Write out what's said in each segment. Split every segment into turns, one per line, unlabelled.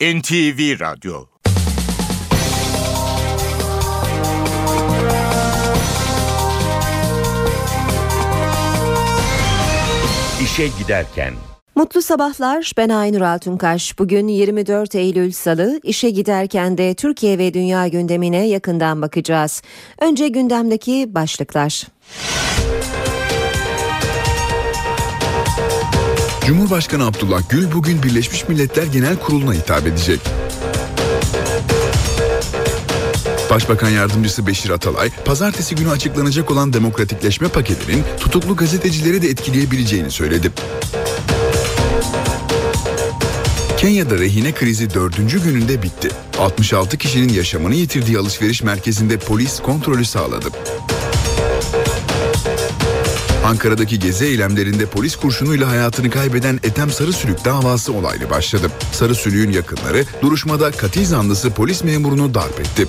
NTV Radyo İşe Giderken
Mutlu sabahlar. Ben Aynur Altunkaş. Bugün 24 Eylül Salı. İşe giderken de Türkiye ve dünya gündemine yakından bakacağız. Önce gündemdeki başlıklar.
Cumhurbaşkanı Abdullah Gül bugün Birleşmiş Milletler Genel Kurulu'na hitap edecek. Başbakan Yardımcısı Beşir Atalay, pazartesi günü açıklanacak olan demokratikleşme paketinin tutuklu gazetecileri de etkileyebileceğini söyledi. Kenya'da rehine krizi dördüncü gününde bitti. 66 kişinin yaşamını yitirdiği alışveriş merkezinde polis kontrolü sağladı. Ankara'daki gezi eylemlerinde polis kurşunuyla hayatını kaybeden Ethem Sarısülük davası olaylı başladı. Sarısülük'ün yakınları duruşmada katil zanlısı polis memurunu darp etti.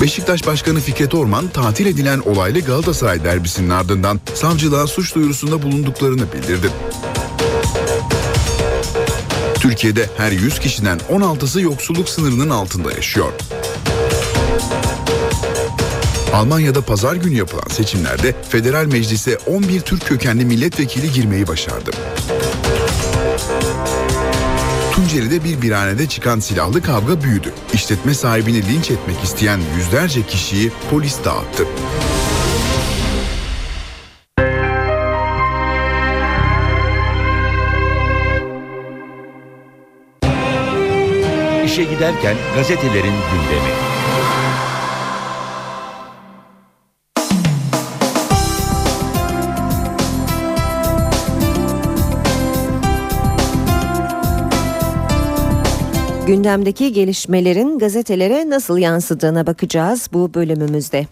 Beşiktaş Başkanı Fikret Orman tatil edilen olaylı Galatasaray derbisinin ardından savcılığa suç duyurusunda bulunduklarını bildirdi. Türkiye'de her 100 kişiden 16'sı yoksulluk sınırının altında yaşıyor. Almanya'da pazar günü yapılan seçimlerde federal meclise 11 Türk kökenli milletvekili girmeyi başardı. Tunceli'de bir birhanede çıkan silahlı kavga büyüdü. İşletme sahibini linç etmek isteyen yüzlerce kişiyi polis dağıttı.
İşe giderken gazetelerin gündemi.
Gündemdeki gelişmelerin gazetelere nasıl yansıdığına bakacağız bu bölümümüzde.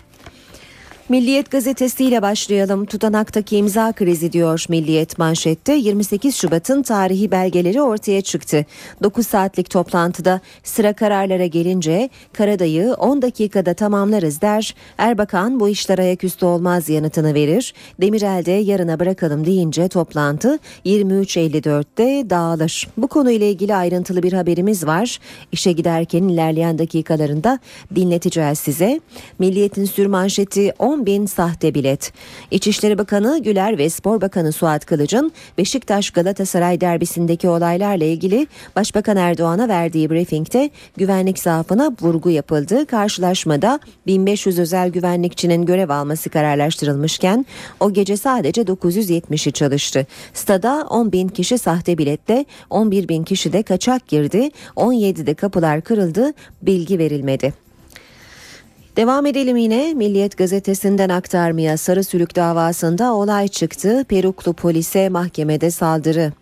Milliyet gazetesiyle başlayalım. Tutanaktaki imza krizi diyor Milliyet manşette. 28 Şubat'ın tarihi belgeleri ortaya çıktı. 9 saatlik toplantıda sıra kararlara gelince Karadayı 10 dakikada tamamlarız der. Erbakan bu işler ayaküstü olmaz yanıtını verir. Demirel'de yarına bırakalım deyince toplantı 23.54'te dağılır. Bu konuyla ilgili ayrıntılı bir haberimiz var. İşe giderken ilerleyen dakikalarında dinleteceğiz size. Milliyet'in sürmanşeti 10 10 bin sahte bilet. İçişleri Bakanı Güler ve Spor Bakanı Suat Kılıç'ın Beşiktaş Galatasaray derbisindeki olaylarla ilgili Başbakan Erdoğan'a verdiği briefingte güvenlik zaafına vurgu yapıldı. Karşılaşmada 1500 özel güvenlikçinin görev alması kararlaştırılmışken o gece sadece 970'i çalıştı. Stada 10 bin kişi sahte biletle 11 bin kişi de kaçak girdi. 17'de kapılar kırıldı bilgi verilmedi. Devam edelim yine Milliyet gazetesinden aktarmaya Sarı Sülük davasında olay çıktı. Peruklu polise mahkemede saldırı.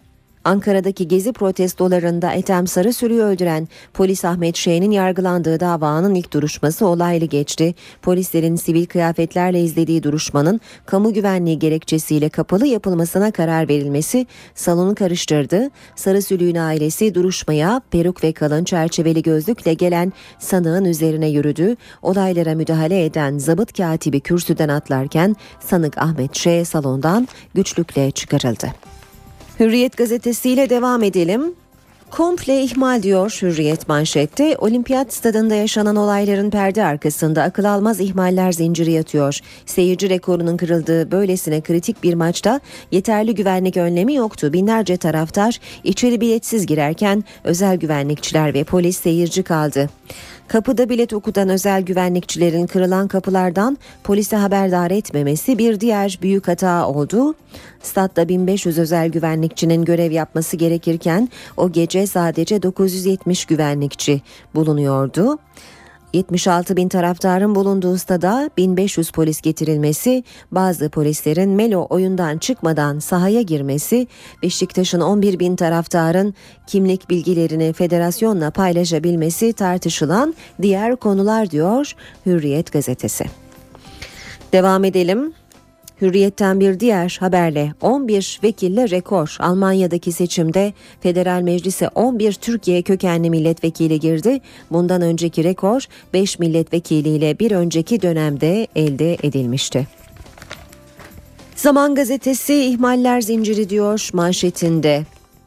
Ankara'daki gezi protestolarında Ethem Sarısürü'yü öldüren polis Ahmet Şeyh'in yargılandığı davanın ilk duruşması olaylı geçti. Polislerin sivil kıyafetlerle izlediği duruşmanın kamu güvenliği gerekçesiyle kapalı yapılmasına karar verilmesi salonu karıştırdı. Sarısülü'nün ailesi duruşmaya peruk ve kalın çerçeveli gözlükle gelen sanığın üzerine yürüdü. Olaylara müdahale eden zabıt katibi kürsüden atlarken sanık Ahmet Şeyh salondan güçlükle çıkarıldı. Hürriyet gazetesiyle devam edelim. Komple ihmal diyor Hürriyet manşette. Olimpiyat stadında yaşanan olayların perde arkasında akıl almaz ihmaller zinciri yatıyor. Seyirci rekorunun kırıldığı böylesine kritik bir maçta yeterli güvenlik önlemi yoktu. Binlerce taraftar içeri biletsiz girerken özel güvenlikçiler ve polis seyirci kaldı. Kapıda bilet okudan özel güvenlikçilerin kırılan kapılardan polise haberdar etmemesi bir diğer büyük hata oldu. Statta 1500 özel güvenlikçinin görev yapması gerekirken o gece sadece 970 güvenlikçi bulunuyordu. 76 bin taraftarın bulunduğu stada 1500 polis getirilmesi, bazı polislerin Melo oyundan çıkmadan sahaya girmesi, Beşiktaş'ın 11 bin taraftarın kimlik bilgilerini federasyonla paylaşabilmesi tartışılan diğer konular diyor Hürriyet gazetesi. Devam edelim. Hürriyetten bir diğer haberle 11 vekille rekor. Almanya'daki seçimde federal meclise 11 Türkiye kökenli milletvekili girdi. Bundan önceki rekor 5 milletvekiliyle bir önceki dönemde elde edilmişti. Zaman gazetesi ihmaller zinciri diyor manşetinde.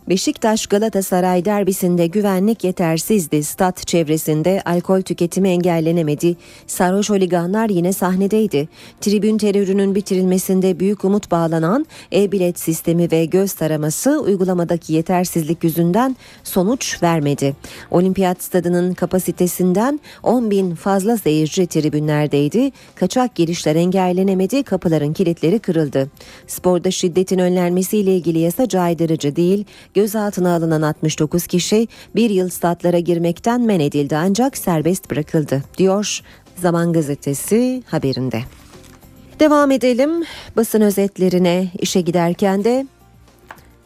Beşiktaş Galatasaray derbisinde güvenlik yetersizdi. Stat çevresinde alkol tüketimi engellenemedi. Sarhoş oliganlar yine sahnedeydi. Tribün terörünün bitirilmesinde büyük umut bağlanan e-bilet sistemi ve göz taraması uygulamadaki yetersizlik yüzünden sonuç vermedi. Olimpiyat stadının kapasitesinden 10 bin fazla seyirci tribünlerdeydi. Kaçak girişler engellenemedi. Kapıların kilitleri kırıldı. Sporda şiddetin önlenmesiyle ilgili yasa caydırıcı değil Gözaltına alınan 69 kişi bir yıl statlara girmekten men edildi ancak serbest bırakıldı diyor Zaman Gazetesi haberinde. Devam edelim basın özetlerine işe giderken de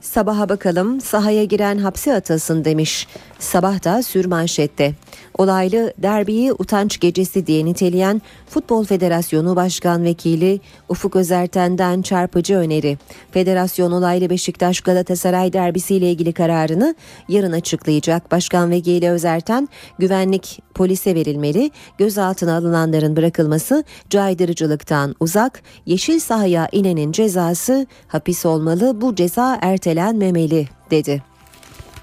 sabaha bakalım sahaya giren hapse atılsın demiş. Sabah da sürmanşette. Olaylı derbiyi utanç gecesi diye niteleyen Futbol Federasyonu Başkan Vekili Ufuk Özerten'den çarpıcı öneri. Federasyon olaylı Beşiktaş Galatasaray derbisiyle ilgili kararını yarın açıklayacak. Başkan Vekili Özerten güvenlik polise verilmeli, gözaltına alınanların bırakılması caydırıcılıktan uzak, yeşil sahaya inenin cezası hapis olmalı, bu ceza ertelenmemeli dedi.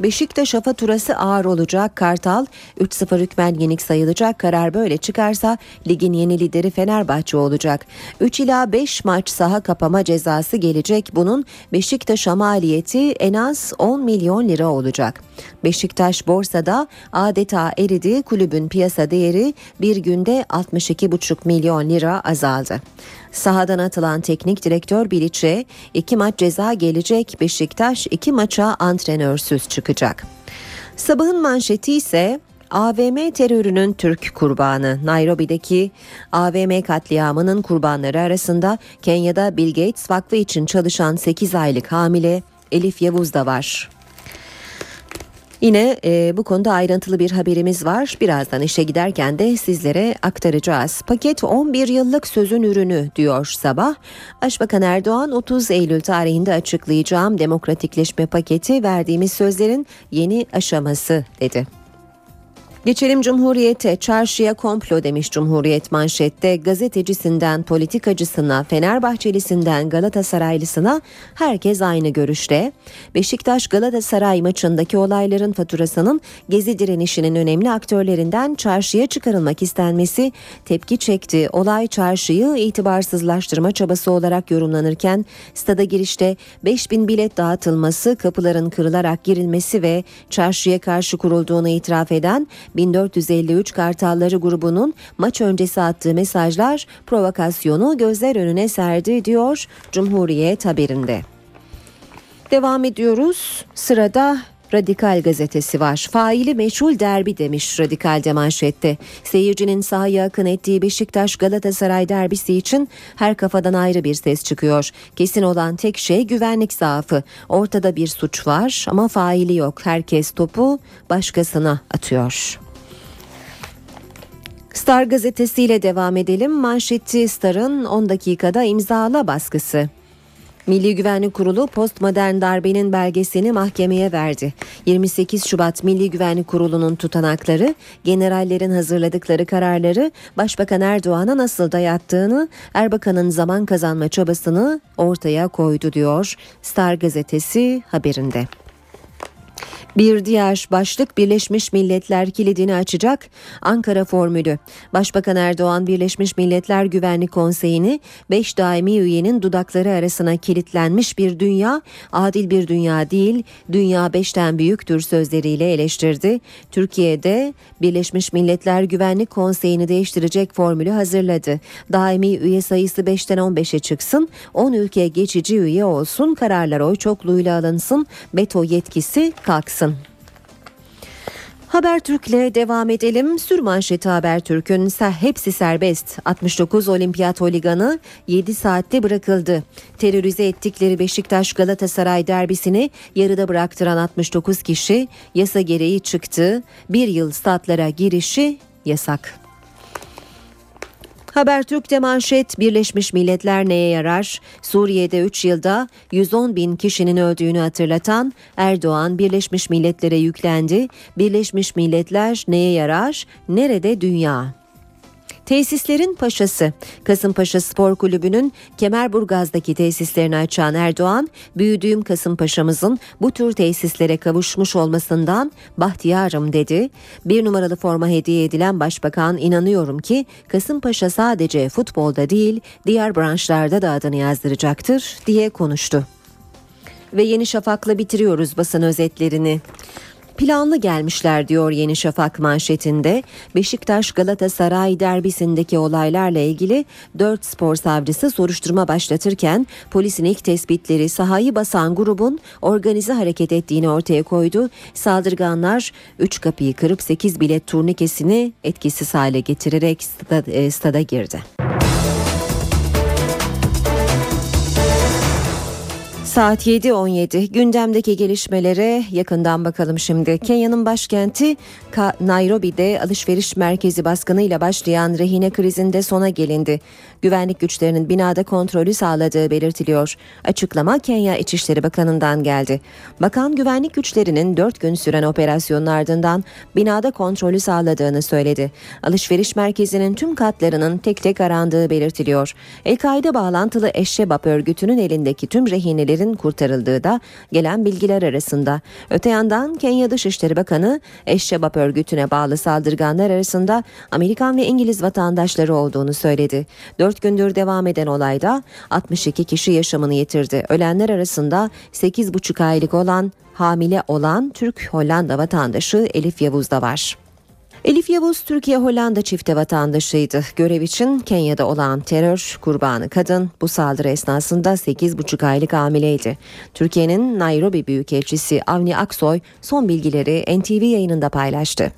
Beşiktaş'a faturası ağır olacak. Kartal 3-0 hükmen yenik sayılacak. Karar böyle çıkarsa ligin yeni lideri Fenerbahçe olacak. 3 ila 5 maç saha kapama cezası gelecek. Bunun Beşiktaş'a maliyeti en az 10 milyon lira olacak. Beşiktaş borsada adeta eridi. Kulübün piyasa değeri bir günde 62,5 milyon lira azaldı. Sahadan atılan teknik direktör Biliç'e iki maç ceza gelecek Beşiktaş iki maça antrenörsüz çıkacak. Sabahın manşeti ise AVM terörünün Türk kurbanı. Nairobi'deki AVM katliamının kurbanları arasında Kenya'da Bill Gates Vakfı için çalışan 8 aylık hamile Elif Yavuz da var. Yine e, bu konuda ayrıntılı bir haberimiz var. Birazdan işe giderken de sizlere aktaracağız. Paket 11 yıllık sözün ürünü diyor sabah. Başbakan Erdoğan 30 Eylül tarihinde açıklayacağım demokratikleşme paketi verdiğimiz sözlerin yeni aşaması dedi. Geçelim Cumhuriyet'e çarşıya komplo demiş Cumhuriyet manşette gazetecisinden politikacısına Fenerbahçelisinden Galatasaraylısına herkes aynı görüşte. Beşiktaş Galatasaray maçındaki olayların faturasının gezi direnişinin önemli aktörlerinden çarşıya çıkarılmak istenmesi tepki çekti. Olay çarşıyı itibarsızlaştırma çabası olarak yorumlanırken stada girişte 5000 bilet dağıtılması, kapıların kırılarak girilmesi ve çarşıya karşı kurulduğunu itiraf eden 1453 Kartalları grubunun maç öncesi attığı mesajlar provokasyonu gözler önüne serdi diyor Cumhuriyet haberinde. Devam ediyoruz. Sırada Radikal gazetesi var. Faili meçhul derbi demiş Radikal manşette. Seyircinin sahaya akın ettiği Beşiktaş Galatasaray derbisi için her kafadan ayrı bir ses çıkıyor. Kesin olan tek şey güvenlik zaafı. Ortada bir suç var ama faili yok. Herkes topu başkasına atıyor. Star gazetesiyle devam edelim. Manşeti Star'ın 10 dakikada imzala baskısı. Milli Güvenlik Kurulu postmodern darbenin belgesini mahkemeye verdi. 28 Şubat Milli Güvenlik Kurulu'nun tutanakları, generallerin hazırladıkları kararları Başbakan Erdoğan'a nasıl dayattığını, Erbakan'ın zaman kazanma çabasını ortaya koydu diyor Star gazetesi haberinde. Bir diğer başlık Birleşmiş Milletler kilidini açacak Ankara formülü. Başbakan Erdoğan Birleşmiş Milletler Güvenlik Konseyi'ni 5 daimi üyenin dudakları arasına kilitlenmiş bir dünya, adil bir dünya değil, dünya 5'ten büyüktür sözleriyle eleştirdi. Türkiye'de Birleşmiş Milletler Güvenlik Konseyi'ni değiştirecek formülü hazırladı. Daimi üye sayısı 5'ten 15'e çıksın, 10 ülke geçici üye olsun, kararlar oy çokluğuyla alınsın, veto yetkisi kalksın. Habertürk'le devam edelim. Sürmanşeti Habertürk'ün hepsi serbest. 69 olimpiyat holiganı 7 saatte bırakıldı. Terörize ettikleri Beşiktaş Galatasaray derbisini yarıda bıraktıran 69 kişi yasa gereği çıktı. Bir yıl statlara girişi yasak. Habertürk'te manşet Birleşmiş Milletler neye yarar? Suriye'de 3 yılda 110 bin kişinin öldüğünü hatırlatan Erdoğan Birleşmiş Milletler'e yüklendi. Birleşmiş Milletler neye yarar? Nerede dünya? Tesislerin paşası Kasımpaşa Spor Kulübü'nün Kemerburgaz'daki tesislerini açan Erdoğan, büyüdüğüm Kasımpaşa'mızın bu tür tesislere kavuşmuş olmasından bahtiyarım dedi. Bir numaralı forma hediye edilen başbakan inanıyorum ki Kasımpaşa sadece futbolda değil diğer branşlarda da adını yazdıracaktır diye konuştu. Ve Yeni Şafak'la bitiriyoruz basın özetlerini. Planlı gelmişler diyor Yeni Şafak manşetinde. Beşiktaş Galatasaray derbisindeki olaylarla ilgili 4 spor savcısı soruşturma başlatırken polisin ilk tespitleri sahayı basan grubun organize hareket ettiğini ortaya koydu. Saldırganlar 3 kapıyı kırıp 8 bilet turnikesini etkisiz hale getirerek stada, e, stada girdi. Saat 7.17 gündemdeki gelişmelere yakından bakalım şimdi. Kenya'nın başkenti Nairobi'de alışveriş merkezi baskınıyla başlayan rehine krizinde sona gelindi. Güvenlik güçlerinin binada kontrolü sağladığı belirtiliyor. Açıklama Kenya İçişleri Bakanı'ndan geldi. Bakan güvenlik güçlerinin 4 gün süren operasyonun ardından binada kontrolü sağladığını söyledi. Alışveriş merkezinin tüm katlarının tek tek arandığı belirtiliyor. El-Kaide bağlantılı Eşşebap örgütünün elindeki tüm rehinelerin kurtarıldığı da gelen bilgiler arasında. Öte yandan Kenya Dışişleri Bakanı Eşşebap örgütüne bağlı saldırganlar arasında Amerikan ve İngiliz vatandaşları olduğunu söyledi. 4 gündür devam eden olayda 62 kişi yaşamını yitirdi. Ölenler arasında 8,5 aylık olan hamile olan Türk Hollanda vatandaşı Elif Yavuz da var. Elif Yavuz Türkiye-Hollanda çifte vatandaşıydı. Görev için Kenya'da olan terör kurbanı kadın bu saldırı esnasında 8,5 aylık hamileydi. Türkiye'nin Nairobi Büyükelçisi Avni Aksoy son bilgileri NTV yayınında paylaştı.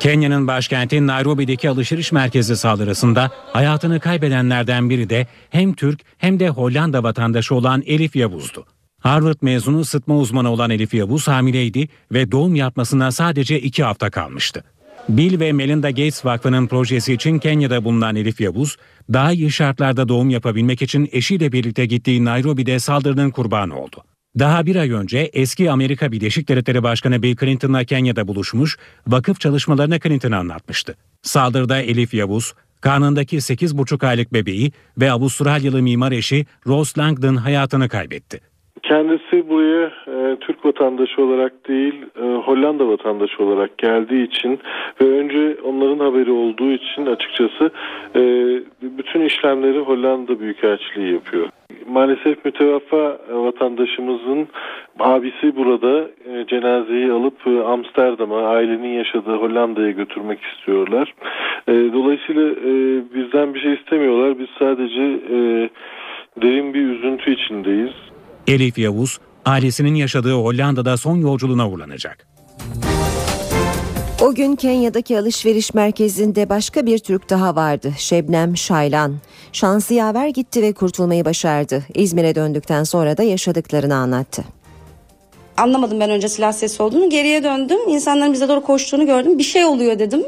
Kenya'nın başkenti Nairobi'deki alışveriş merkezi saldırısında hayatını kaybedenlerden biri de hem Türk hem de Hollanda vatandaşı olan Elif Yavuz'du. Harvard mezunu sıtma uzmanı olan Elif Yavuz hamileydi ve doğum yapmasına sadece iki hafta kalmıştı. Bill ve Melinda Gates Vakfı'nın projesi için Kenya'da bulunan Elif Yavuz, daha iyi şartlarda doğum yapabilmek için eşiyle birlikte gittiği Nairobi'de saldırının kurbanı oldu. Daha bir ay önce eski Amerika Birleşik Devletleri Başkanı Bill Clinton'la Kenya'da buluşmuş, vakıf çalışmalarını Clinton'a anlatmıştı. Saldırıda Elif Yavuz, karnındaki 8,5 aylık bebeği ve Avustralyalı mimar eşi Rose Langdon hayatını kaybetti.
Kendisi buraya e, Türk vatandaşı olarak değil e, Hollanda vatandaşı olarak geldiği için ve önce onların haberi olduğu için açıkçası e, bütün işlemleri Hollanda Büyükelçiliği yapıyor. Maalesef mütevaffa vatandaşımızın abisi burada e, cenazeyi alıp e, Amsterdam'a ailenin yaşadığı Hollanda'ya götürmek istiyorlar. E, dolayısıyla e, bizden bir şey istemiyorlar. Biz sadece e, derin bir üzüntü içindeyiz.
Elif Yavuz, ailesinin yaşadığı Hollanda'da son yolculuğuna uğurlanacak.
O gün Kenya'daki alışveriş merkezinde başka bir Türk daha vardı. Şebnem Şaylan. Şansı yaver gitti ve kurtulmayı başardı. İzmir'e döndükten sonra da yaşadıklarını anlattı.
Anlamadım ben önce silah sesi olduğunu. Geriye döndüm. İnsanların bize doğru koştuğunu gördüm. Bir şey oluyor dedim.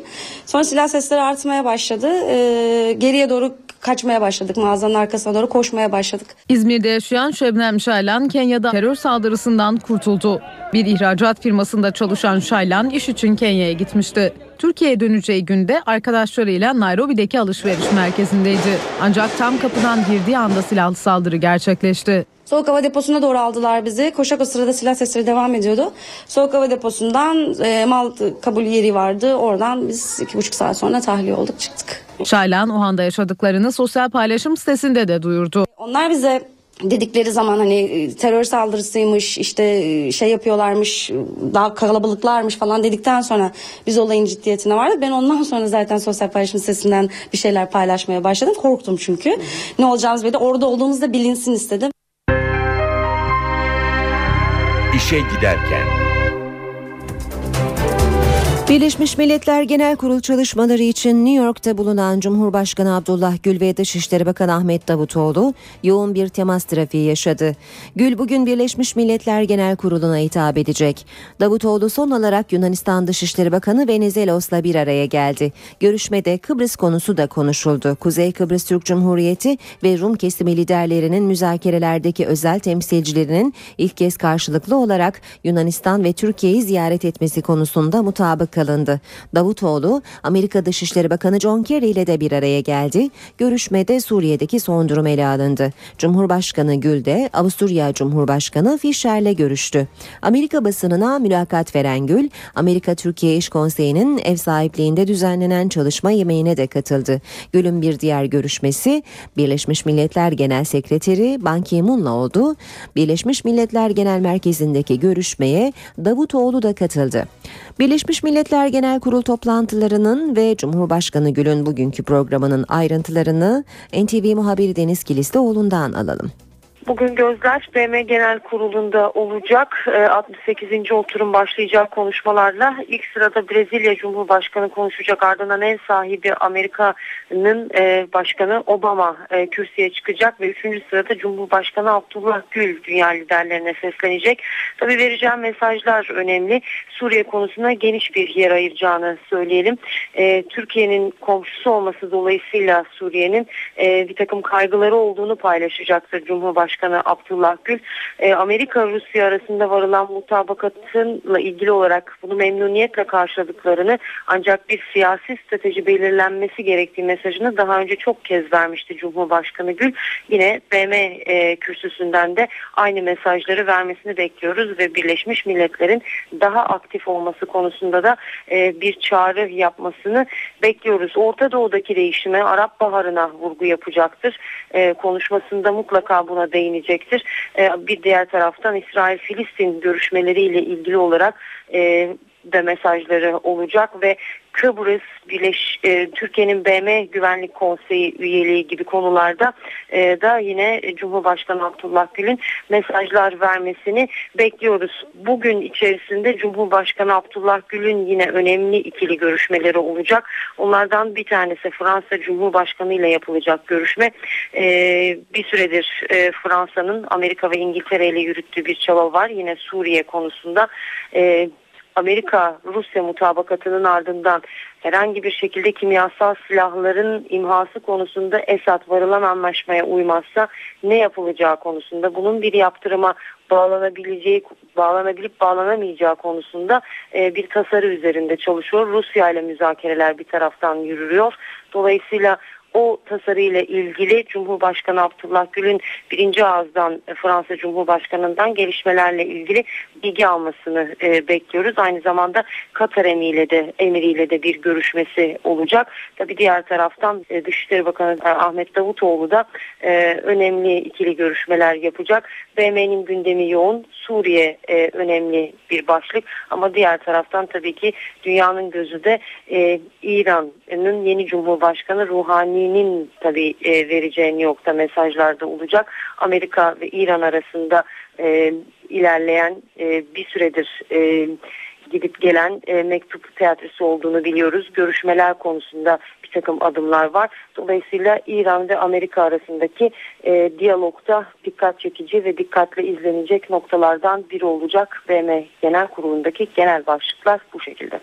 Sonra silah sesleri artmaya başladı. Ee, geriye doğru kaçmaya başladık. Mağazanın arkasına doğru koşmaya başladık.
İzmir'de yaşayan Şebnem Şaylan Kenya'da terör saldırısından kurtuldu. Bir ihracat firmasında çalışan Şaylan iş için Kenya'ya gitmişti. Türkiye'ye döneceği günde arkadaşlarıyla Nairobi'deki alışveriş merkezindeydi. Ancak tam kapıdan girdiği anda silahlı saldırı gerçekleşti.
Soğuk hava deposuna doğru aldılar bizi. Koşak o sırada silah sesleri devam ediyordu. Soğuk hava deposundan e, mal kabul yeri vardı. Oradan biz iki buçuk saat sonra tahliye olduk çıktık.
Şaylan o anda yaşadıklarını sosyal paylaşım sitesinde de duyurdu.
Onlar bize dedikleri zaman hani e, terör saldırısıymış işte e, şey yapıyorlarmış daha kalabalıklarmış falan dedikten sonra biz olayın ciddiyetine vardık. Ben ondan sonra zaten sosyal paylaşım sitesinden bir şeyler paylaşmaya başladım. Korktum çünkü. Ne olacağımız belli. Orada olduğumuzda bilinsin istedim.
İşe giderken
Birleşmiş Milletler Genel Kurul çalışmaları için New York'ta bulunan Cumhurbaşkanı Abdullah Gül ve Dışişleri Bakanı Ahmet Davutoğlu yoğun bir temas trafiği yaşadı. Gül bugün Birleşmiş Milletler Genel Kurulu'na hitap edecek. Davutoğlu son olarak Yunanistan Dışişleri Bakanı Venizelos'la bir araya geldi. Görüşmede Kıbrıs konusu da konuşuldu. Kuzey Kıbrıs Türk Cumhuriyeti ve Rum kesimi liderlerinin müzakerelerdeki özel temsilcilerinin ilk kez karşılıklı olarak Yunanistan ve Türkiye'yi ziyaret etmesi konusunda mutabık alındı. Davutoğlu, Amerika Dışişleri Bakanı John Kerry ile de bir araya geldi. Görüşmede Suriye'deki son durum ele alındı. Cumhurbaşkanı Gül de Avusturya Cumhurbaşkanı Fischer'le görüştü. Amerika basınına mülakat veren Gül, Amerika Türkiye İş Konseyi'nin ev sahipliğinde düzenlenen çalışma yemeğine de katıldı. Gül'ün bir diğer görüşmesi Birleşmiş Milletler Genel Sekreteri Ban Ki-moon'la oldu. Birleşmiş Milletler Genel Merkezi'ndeki görüşmeye Davutoğlu da katıldı. Birleşmiş Milletler Genel Kurul toplantılarının ve Cumhurbaşkanı Gül'ün bugünkü programının ayrıntılarını NTV muhabiri Deniz Kilislioğlu'ndan alalım.
Bugün gözler BM Genel Kurulu'nda olacak. 68. Ee, oturum başlayacak konuşmalarla. ilk sırada Brezilya Cumhurbaşkanı konuşacak. Ardından en sahibi Amerika'nın e, başkanı Obama e, kürsüye çıkacak. Ve üçüncü sırada Cumhurbaşkanı Abdullah Gül dünya liderlerine seslenecek. Tabi vereceğim mesajlar önemli. Suriye konusuna geniş bir yer ayıracağını söyleyelim. E, Türkiye'nin komşusu olması dolayısıyla Suriye'nin bir takım kaygıları olduğunu paylaşacaktır Cumhurbaşkanı Başkanı Abdullah Gül e, Amerika-Rusya arasında varılan mutabakatınla ilgili olarak bunu memnuniyetle karşıladıklarını ancak bir siyasi strateji belirlenmesi gerektiği mesajını daha önce çok kez vermişti Cumhurbaşkanı Gül. Yine BM e, kürsüsünden de aynı mesajları vermesini bekliyoruz ve Birleşmiş Milletler'in daha aktif olması konusunda da e, bir çağrı yapmasını bekliyoruz. Orta Doğu'daki değişime Arap Baharı'na vurgu yapacaktır. Konuşmasında mutlaka buna değinecektir değinecektir. E, bir diğer taraftan İsrail-Filistin görüşmeleriyle ilgili olarak de mesajları olacak ve Kıbrıs, Birleş, e, Türkiye'nin BM Güvenlik Konseyi üyeliği gibi konularda e, da yine Cumhurbaşkanı Abdullah Gül'ün mesajlar vermesini bekliyoruz. Bugün içerisinde Cumhurbaşkanı Abdullah Gül'ün yine önemli ikili görüşmeleri olacak. Onlardan bir tanesi Fransa Cumhurbaşkanı ile yapılacak görüşme. E, bir süredir e, Fransa'nın Amerika ve İngiltere ile yürüttüğü bir çaba var. Yine Suriye konusunda e, Amerika-Rusya mutabakatının ardından herhangi bir şekilde kimyasal silahların imhası konusunda Esad varılan anlaşmaya uymazsa ne yapılacağı konusunda bunun bir yaptırıma bağlanabileceği bağlanabilip bağlanamayacağı konusunda e, bir tasarı üzerinde çalışıyor. Rusya ile müzakereler bir taraftan yürüyor. Dolayısıyla o tasarıyla ilgili Cumhurbaşkanı Abdullah Gül'ün birinci ağızdan e, Fransa Cumhurbaşkanı'ndan gelişmelerle ilgili bilgi almasını e, bekliyoruz. Aynı zamanda Katar emiriyle de emiriyle de bir görüşmesi olacak. Tabi diğer taraftan e, Dışişleri Bakanı e, Ahmet Davutoğlu da e, önemli ikili görüşmeler yapacak. BM'nin gündemi yoğun. Suriye e, önemli bir başlık ama diğer taraftan tabii ki dünyanın gözü de e, İran'ın yeni Cumhurbaşkanı Ruhani'nin tabii e, vereceği nokta mesajlarda olacak. Amerika ve İran arasında e, ilerleyen e, bir süredir e, gidip gelen mektup tiyatrosu olduğunu biliyoruz. Görüşmeler konusunda bir takım adımlar var. Dolayısıyla İran ve Amerika arasındaki e, diyalogda dikkat çekici ve dikkatle izlenecek noktalardan biri olacak. BM Genel Kurulu'ndaki genel başlıklar bu şekilde.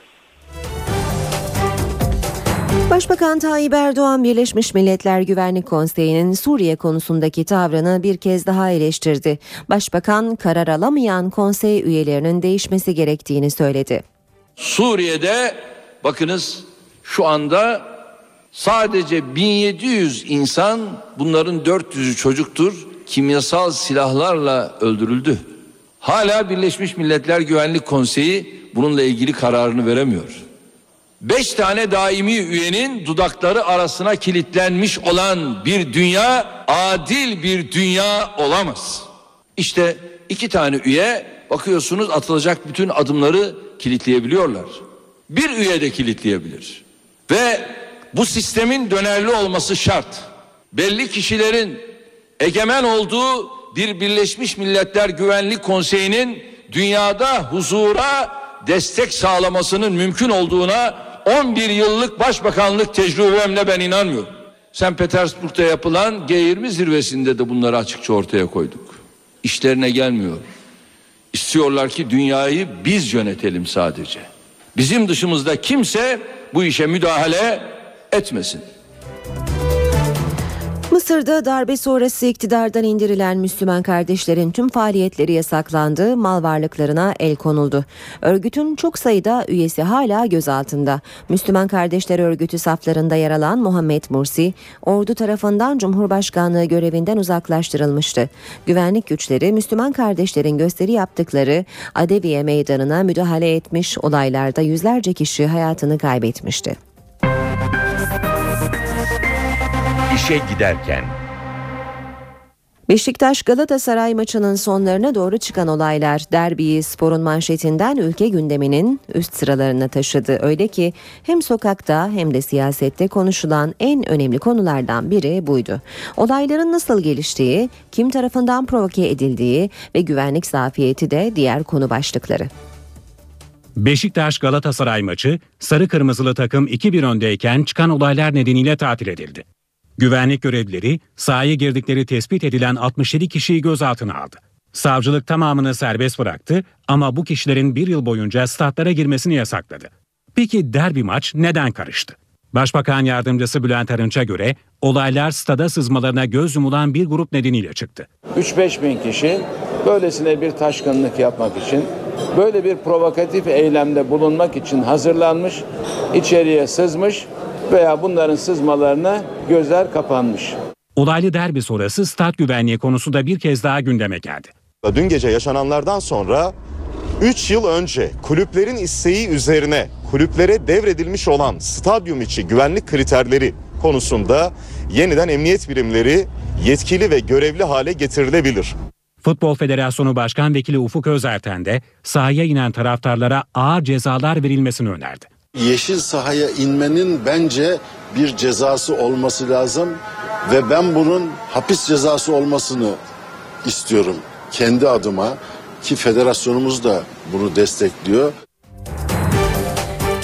Başbakan Tayyip Erdoğan Birleşmiş Milletler Güvenlik Konseyi'nin Suriye konusundaki tavrını bir kez daha eleştirdi. Başbakan karar alamayan konsey üyelerinin değişmesi gerektiğini söyledi.
Suriye'de bakınız şu anda sadece 1700 insan bunların 400'ü çocuktur kimyasal silahlarla öldürüldü. Hala Birleşmiş Milletler Güvenlik Konseyi bununla ilgili kararını veremiyor. Beş tane daimi üyenin dudakları arasına kilitlenmiş olan bir dünya adil bir dünya olamaz. İşte iki tane üye bakıyorsunuz atılacak bütün adımları kilitleyebiliyorlar. Bir üye de kilitleyebilir. Ve bu sistemin dönerli olması şart. Belli kişilerin egemen olduğu bir Birleşmiş Milletler Güvenlik Konseyi'nin dünyada huzura destek sağlamasının mümkün olduğuna 11 yıllık başbakanlık tecrübemle ben inanmıyorum. Sen Petersburg'da yapılan G20 zirvesinde de bunları açıkça ortaya koyduk. İşlerine gelmiyor. İstiyorlar ki dünyayı biz yönetelim sadece. Bizim dışımızda kimse bu işe müdahale etmesin.
Mısır'da darbe sonrası iktidardan indirilen Müslüman kardeşlerin tüm faaliyetleri yasaklandı, mal varlıklarına el konuldu. Örgütün çok sayıda üyesi hala gözaltında. Müslüman Kardeşler Örgütü saflarında yer alan Muhammed Mursi, ordu tarafından Cumhurbaşkanlığı görevinden uzaklaştırılmıştı. Güvenlik güçleri Müslüman kardeşlerin gösteri yaptıkları Adeviye Meydanı'na müdahale etmiş olaylarda yüzlerce kişi hayatını kaybetmişti.
İşe giderken
Beşiktaş Galatasaray maçının sonlarına doğru çıkan olaylar derbiyi sporun manşetinden ülke gündeminin üst sıralarına taşıdı. Öyle ki hem sokakta hem de siyasette konuşulan en önemli konulardan biri buydu. Olayların nasıl geliştiği, kim tarafından provoke edildiği ve güvenlik zafiyeti de diğer konu başlıkları.
Beşiktaş Galatasaray maçı sarı kırmızılı takım 2-1 öndeyken çıkan olaylar nedeniyle tatil edildi. Güvenlik görevlileri sahaya girdikleri tespit edilen 67 kişiyi gözaltına aldı. Savcılık tamamını serbest bıraktı ama bu kişilerin bir yıl boyunca statlara girmesini yasakladı. Peki derbi maç neden karıştı? Başbakan yardımcısı Bülent Arınç'a göre olaylar stada sızmalarına göz yumulan bir grup nedeniyle çıktı.
3-5 bin kişi böylesine bir taşkınlık yapmak için, böyle bir provokatif eylemde bulunmak için hazırlanmış, içeriye sızmış veya bunların sızmalarına gözler kapanmış.
Olaylı derbi sonrası stat güvenliği konusu da bir kez daha gündeme geldi.
Dün gece yaşananlardan sonra 3 yıl önce kulüplerin isteği üzerine kulüplere devredilmiş olan stadyum içi güvenlik kriterleri konusunda yeniden emniyet birimleri yetkili ve görevli hale getirilebilir.
Futbol Federasyonu Başkan Vekili Ufuk Özerten de sahaya inen taraftarlara ağır cezalar verilmesini önerdi.
Yeşil sahaya inmenin bence bir cezası olması lazım ve ben bunun hapis cezası olmasını istiyorum kendi adıma ki federasyonumuz da bunu destekliyor.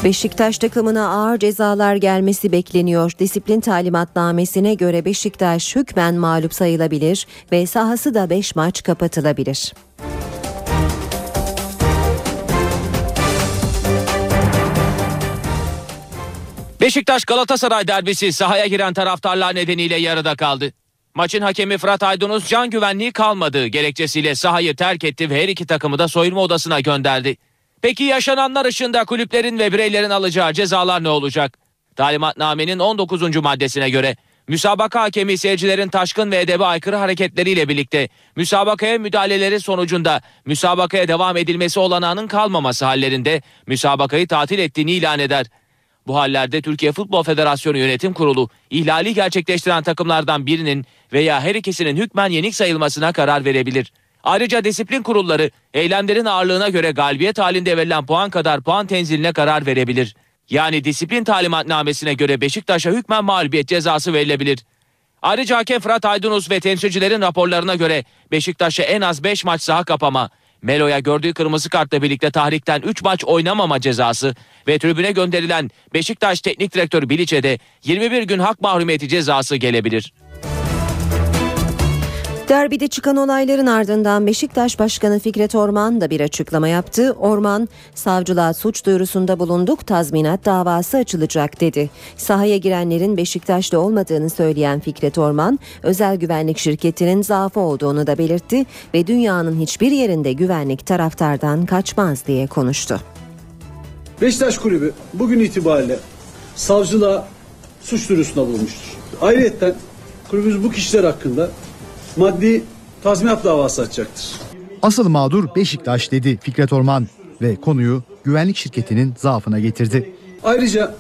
Beşiktaş takımına ağır cezalar gelmesi bekleniyor. Disiplin talimatnamesine göre Beşiktaş hükmen mağlup sayılabilir ve sahası da 5 maç kapatılabilir.
Beşiktaş Galatasaray derbisi sahaya giren taraftarlar nedeniyle yarıda kaldı. Maçın hakemi Fırat Aydınus can güvenliği kalmadığı gerekçesiyle sahayı terk etti ve her iki takımı da soyunma odasına gönderdi. Peki yaşananlar ışığında kulüplerin ve bireylerin alacağı cezalar ne olacak? Talimatnamenin 19. maddesine göre müsabaka hakemi seyircilerin taşkın ve edebe aykırı hareketleriyle birlikte müsabakaya müdahaleleri sonucunda müsabakaya devam edilmesi olanağının kalmaması hallerinde müsabakayı tatil ettiğini ilan eder. Bu hallerde Türkiye Futbol Federasyonu Yönetim Kurulu ihlali gerçekleştiren takımlardan birinin veya her ikisinin hükmen yenik sayılmasına karar verebilir. Ayrıca disiplin kurulları eylemlerin ağırlığına göre galibiyet halinde verilen puan kadar puan tenziline karar verebilir. Yani disiplin talimatnamesine göre Beşiktaş'a hükmen mağlubiyet cezası verilebilir. Ayrıca hakem Fırat Aydınus ve temsilcilerin raporlarına göre Beşiktaş'a en az 5 maç saha kapama, Melo'ya gördüğü kırmızı kartla birlikte tahrikten 3 maç oynamama cezası ve tribüne gönderilen Beşiktaş Teknik Direktörü Biliç'e de 21 gün hak mahrumiyeti cezası gelebilir.
Derbide çıkan olayların ardından Beşiktaş Başkanı Fikret Orman da bir açıklama yaptı. Orman, savcılığa suç duyurusunda bulunduk, tazminat davası açılacak dedi. Sahaya girenlerin Beşiktaş'ta olmadığını söyleyen Fikret Orman, özel güvenlik şirketinin zaafı olduğunu da belirtti ve dünyanın hiçbir yerinde güvenlik taraftardan kaçmaz diye konuştu.
Beşiktaş Kulübü bugün itibariyle savcılığa suç duyurusunda bulunmuştur. Ayrıca kulübümüz bu kişiler hakkında maddi tazminat davası açacaktır.
Asıl mağdur Beşiktaş dedi Fikret Orman ve konuyu güvenlik şirketinin zaafına getirdi.
Ayrıca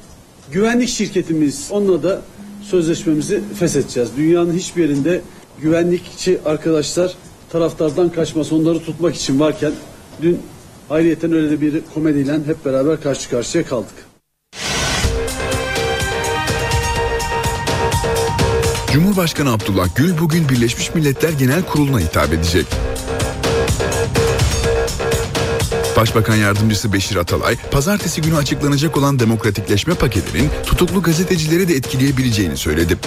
güvenlik şirketimiz onunla da sözleşmemizi feshedeceğiz. Dünyanın hiçbir yerinde güvenlikçi arkadaşlar taraftardan kaçması onları tutmak için varken dün ayrıyeten öyle bir komediyle hep beraber karşı karşıya kaldık.
Cumhurbaşkanı Abdullah Gül bugün Birleşmiş Milletler Genel Kurulu'na hitap edecek. Başbakan Yardımcısı Beşir Atalay, pazartesi günü açıklanacak olan demokratikleşme paketinin tutuklu gazetecileri de etkileyebileceğini söyledi.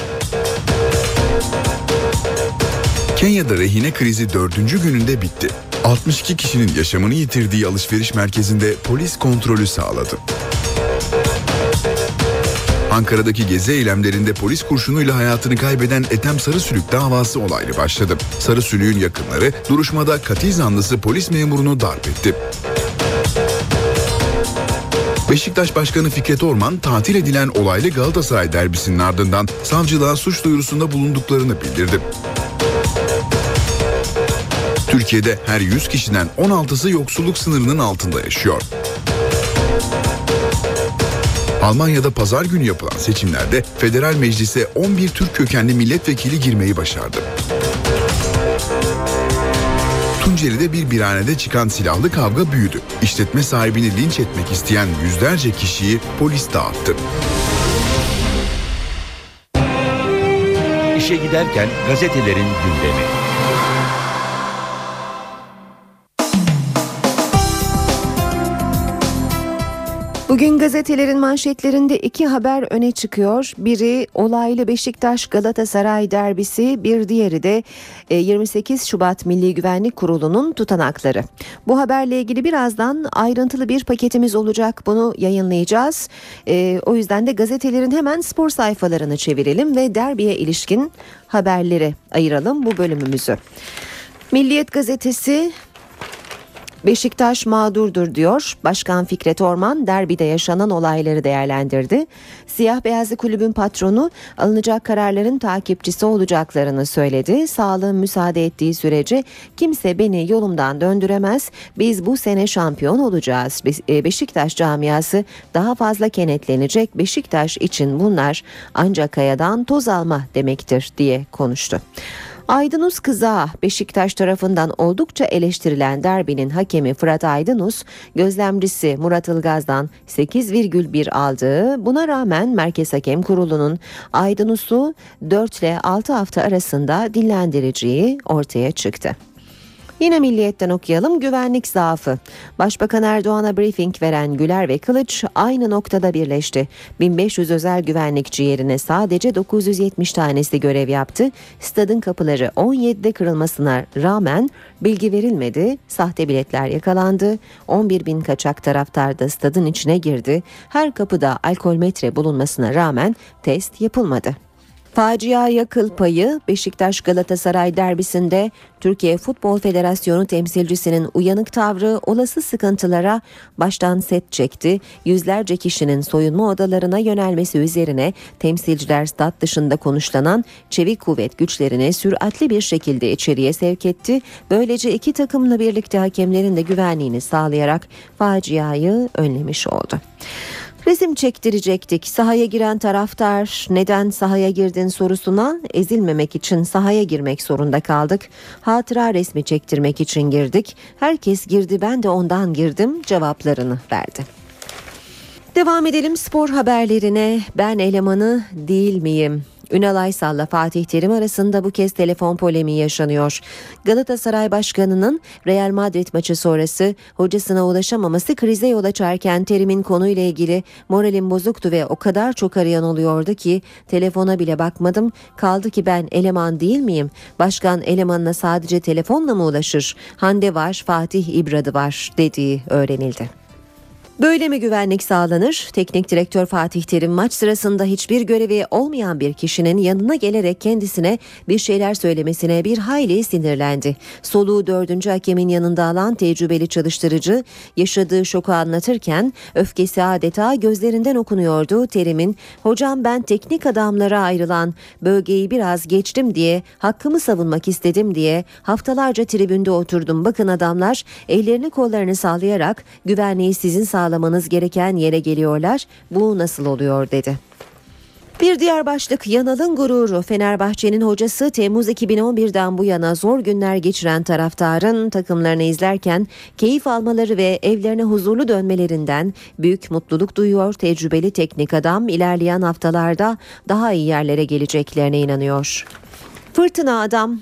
Kenya'da rehine krizi dördüncü gününde bitti. 62 kişinin yaşamını yitirdiği alışveriş merkezinde polis kontrolü sağladı. Ankara'daki gezi eylemlerinde polis kurşunuyla hayatını kaybeden Ethem Sarısülük davası olaylı başladı. Sarısülük'ün yakınları duruşmada katil zanlısı polis memurunu darp etti. Beşiktaş Başkanı Fikret Orman tatil edilen olaylı Galatasaray derbisinin ardından savcılığa suç duyurusunda bulunduklarını bildirdi. Türkiye'de her 100 kişiden 16'sı yoksulluk sınırının altında yaşıyor. Almanya'da pazar günü yapılan seçimlerde federal meclise 11 Türk kökenli milletvekili girmeyi başardı. Tunceli'de bir birhanede çıkan silahlı kavga büyüdü. İşletme sahibini linç etmek isteyen yüzlerce kişiyi polis dağıttı.
İşe giderken gazetelerin gündemi.
Bugün gazetelerin manşetlerinde iki haber öne çıkıyor. Biri olaylı Beşiktaş Galatasaray derbisi, bir diğeri de 28 e, Şubat Milli Güvenlik Kurulu'nun tutanakları. Bu haberle ilgili birazdan ayrıntılı bir paketimiz olacak. Bunu yayınlayacağız. E, o yüzden de gazetelerin hemen spor sayfalarını çevirelim ve derbiye ilişkin haberleri ayıralım bu bölümümüzü. Milliyet gazetesi Beşiktaş mağdurdur diyor. Başkan Fikret Orman derbide yaşanan olayları değerlendirdi. Siyah beyazlı kulübün patronu alınacak kararların takipçisi olacaklarını söyledi. Sağlığın müsaade ettiği sürece kimse beni yolumdan döndüremez. Biz bu sene şampiyon olacağız. E, Beşiktaş camiası daha fazla kenetlenecek. Beşiktaş için bunlar ancak kayadan toz alma demektir diye konuştu. Aydınus Kıza Beşiktaş tarafından oldukça eleştirilen derbinin hakemi Fırat Aydınus gözlemcisi Murat Ilgaz'dan 8,1 aldığı buna rağmen Merkez Hakem Kurulu'nun Aydınus'u 4 ile 6 hafta arasında dinlendireceği ortaya çıktı. Yine milliyetten okuyalım güvenlik zaafı. Başbakan Erdoğan'a briefing veren Güler ve Kılıç aynı noktada birleşti. 1500 özel güvenlikçi yerine sadece 970 tanesi görev yaptı. Stadın kapıları 17'de kırılmasına rağmen bilgi verilmedi. Sahte biletler yakalandı. 11 bin kaçak taraftar da stadın içine girdi. Her kapıda alkol metre bulunmasına rağmen test yapılmadı. Facia kıl payı Beşiktaş Galatasaray derbisinde Türkiye Futbol Federasyonu temsilcisinin uyanık tavrı olası sıkıntılara baştan set çekti. Yüzlerce kişinin soyunma odalarına yönelmesi üzerine temsilciler stat dışında konuşlanan çevik kuvvet güçlerini süratli bir şekilde içeriye sevk etti. Böylece iki takımla birlikte hakemlerin de güvenliğini sağlayarak faciayı önlemiş oldu. Resim çektirecektik. Sahaya giren taraftar neden sahaya girdin sorusuna ezilmemek için sahaya girmek zorunda kaldık. Hatıra resmi çektirmek için girdik. Herkes girdi ben de ondan girdim cevaplarını verdi. Devam edelim spor haberlerine. Ben elemanı değil miyim? Ünal Aysal'la Fatih Terim arasında bu kez telefon polemiği yaşanıyor. Galatasaray Başkanı'nın Real Madrid maçı sonrası hocasına ulaşamaması krize yol açarken Terim'in konuyla ilgili moralim bozuktu ve o kadar çok arayan oluyordu ki telefona bile bakmadım. Kaldı ki ben eleman değil miyim? Başkan elemanına sadece telefonla mı ulaşır? Hande var, Fatih İbradı var dediği öğrenildi. Böyle mi güvenlik sağlanır? Teknik direktör Fatih Terim maç sırasında hiçbir görevi olmayan bir kişinin yanına gelerek kendisine bir şeyler söylemesine bir hayli sinirlendi. Soluğu dördüncü hakemin yanında alan tecrübeli çalıştırıcı yaşadığı şoku anlatırken öfkesi adeta gözlerinden okunuyordu. Terim'in hocam ben teknik adamlara ayrılan bölgeyi biraz geçtim diye hakkımı savunmak istedim diye haftalarca tribünde oturdum. Bakın adamlar ellerini kollarını sallayarak güvenliği sizin sağ sağlamanız gereken yere geliyorlar. Bu nasıl oluyor dedi. Bir diğer başlık Yanal'ın gururu. Fenerbahçe'nin hocası Temmuz 2011'den bu yana zor günler geçiren taraftarın takımlarını izlerken keyif almaları ve evlerine huzurlu dönmelerinden büyük mutluluk duyuyor. Tecrübeli teknik adam ilerleyen haftalarda daha iyi yerlere geleceklerine inanıyor. Fırtına adam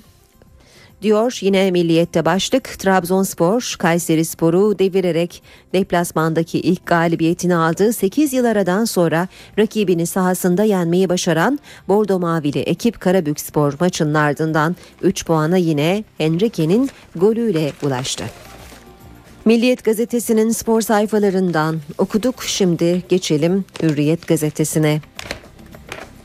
diyor. Yine milliyette başlık Trabzonspor Kayseri Sporu devirerek deplasmandaki ilk galibiyetini aldığı 8 yıl aradan sonra rakibini sahasında yenmeyi başaran Bordo Mavili ekip Karabük Spor maçının ardından 3 puana yine Enrique'nin golüyle ulaştı. Milliyet gazetesinin spor sayfalarından okuduk şimdi geçelim Hürriyet gazetesine.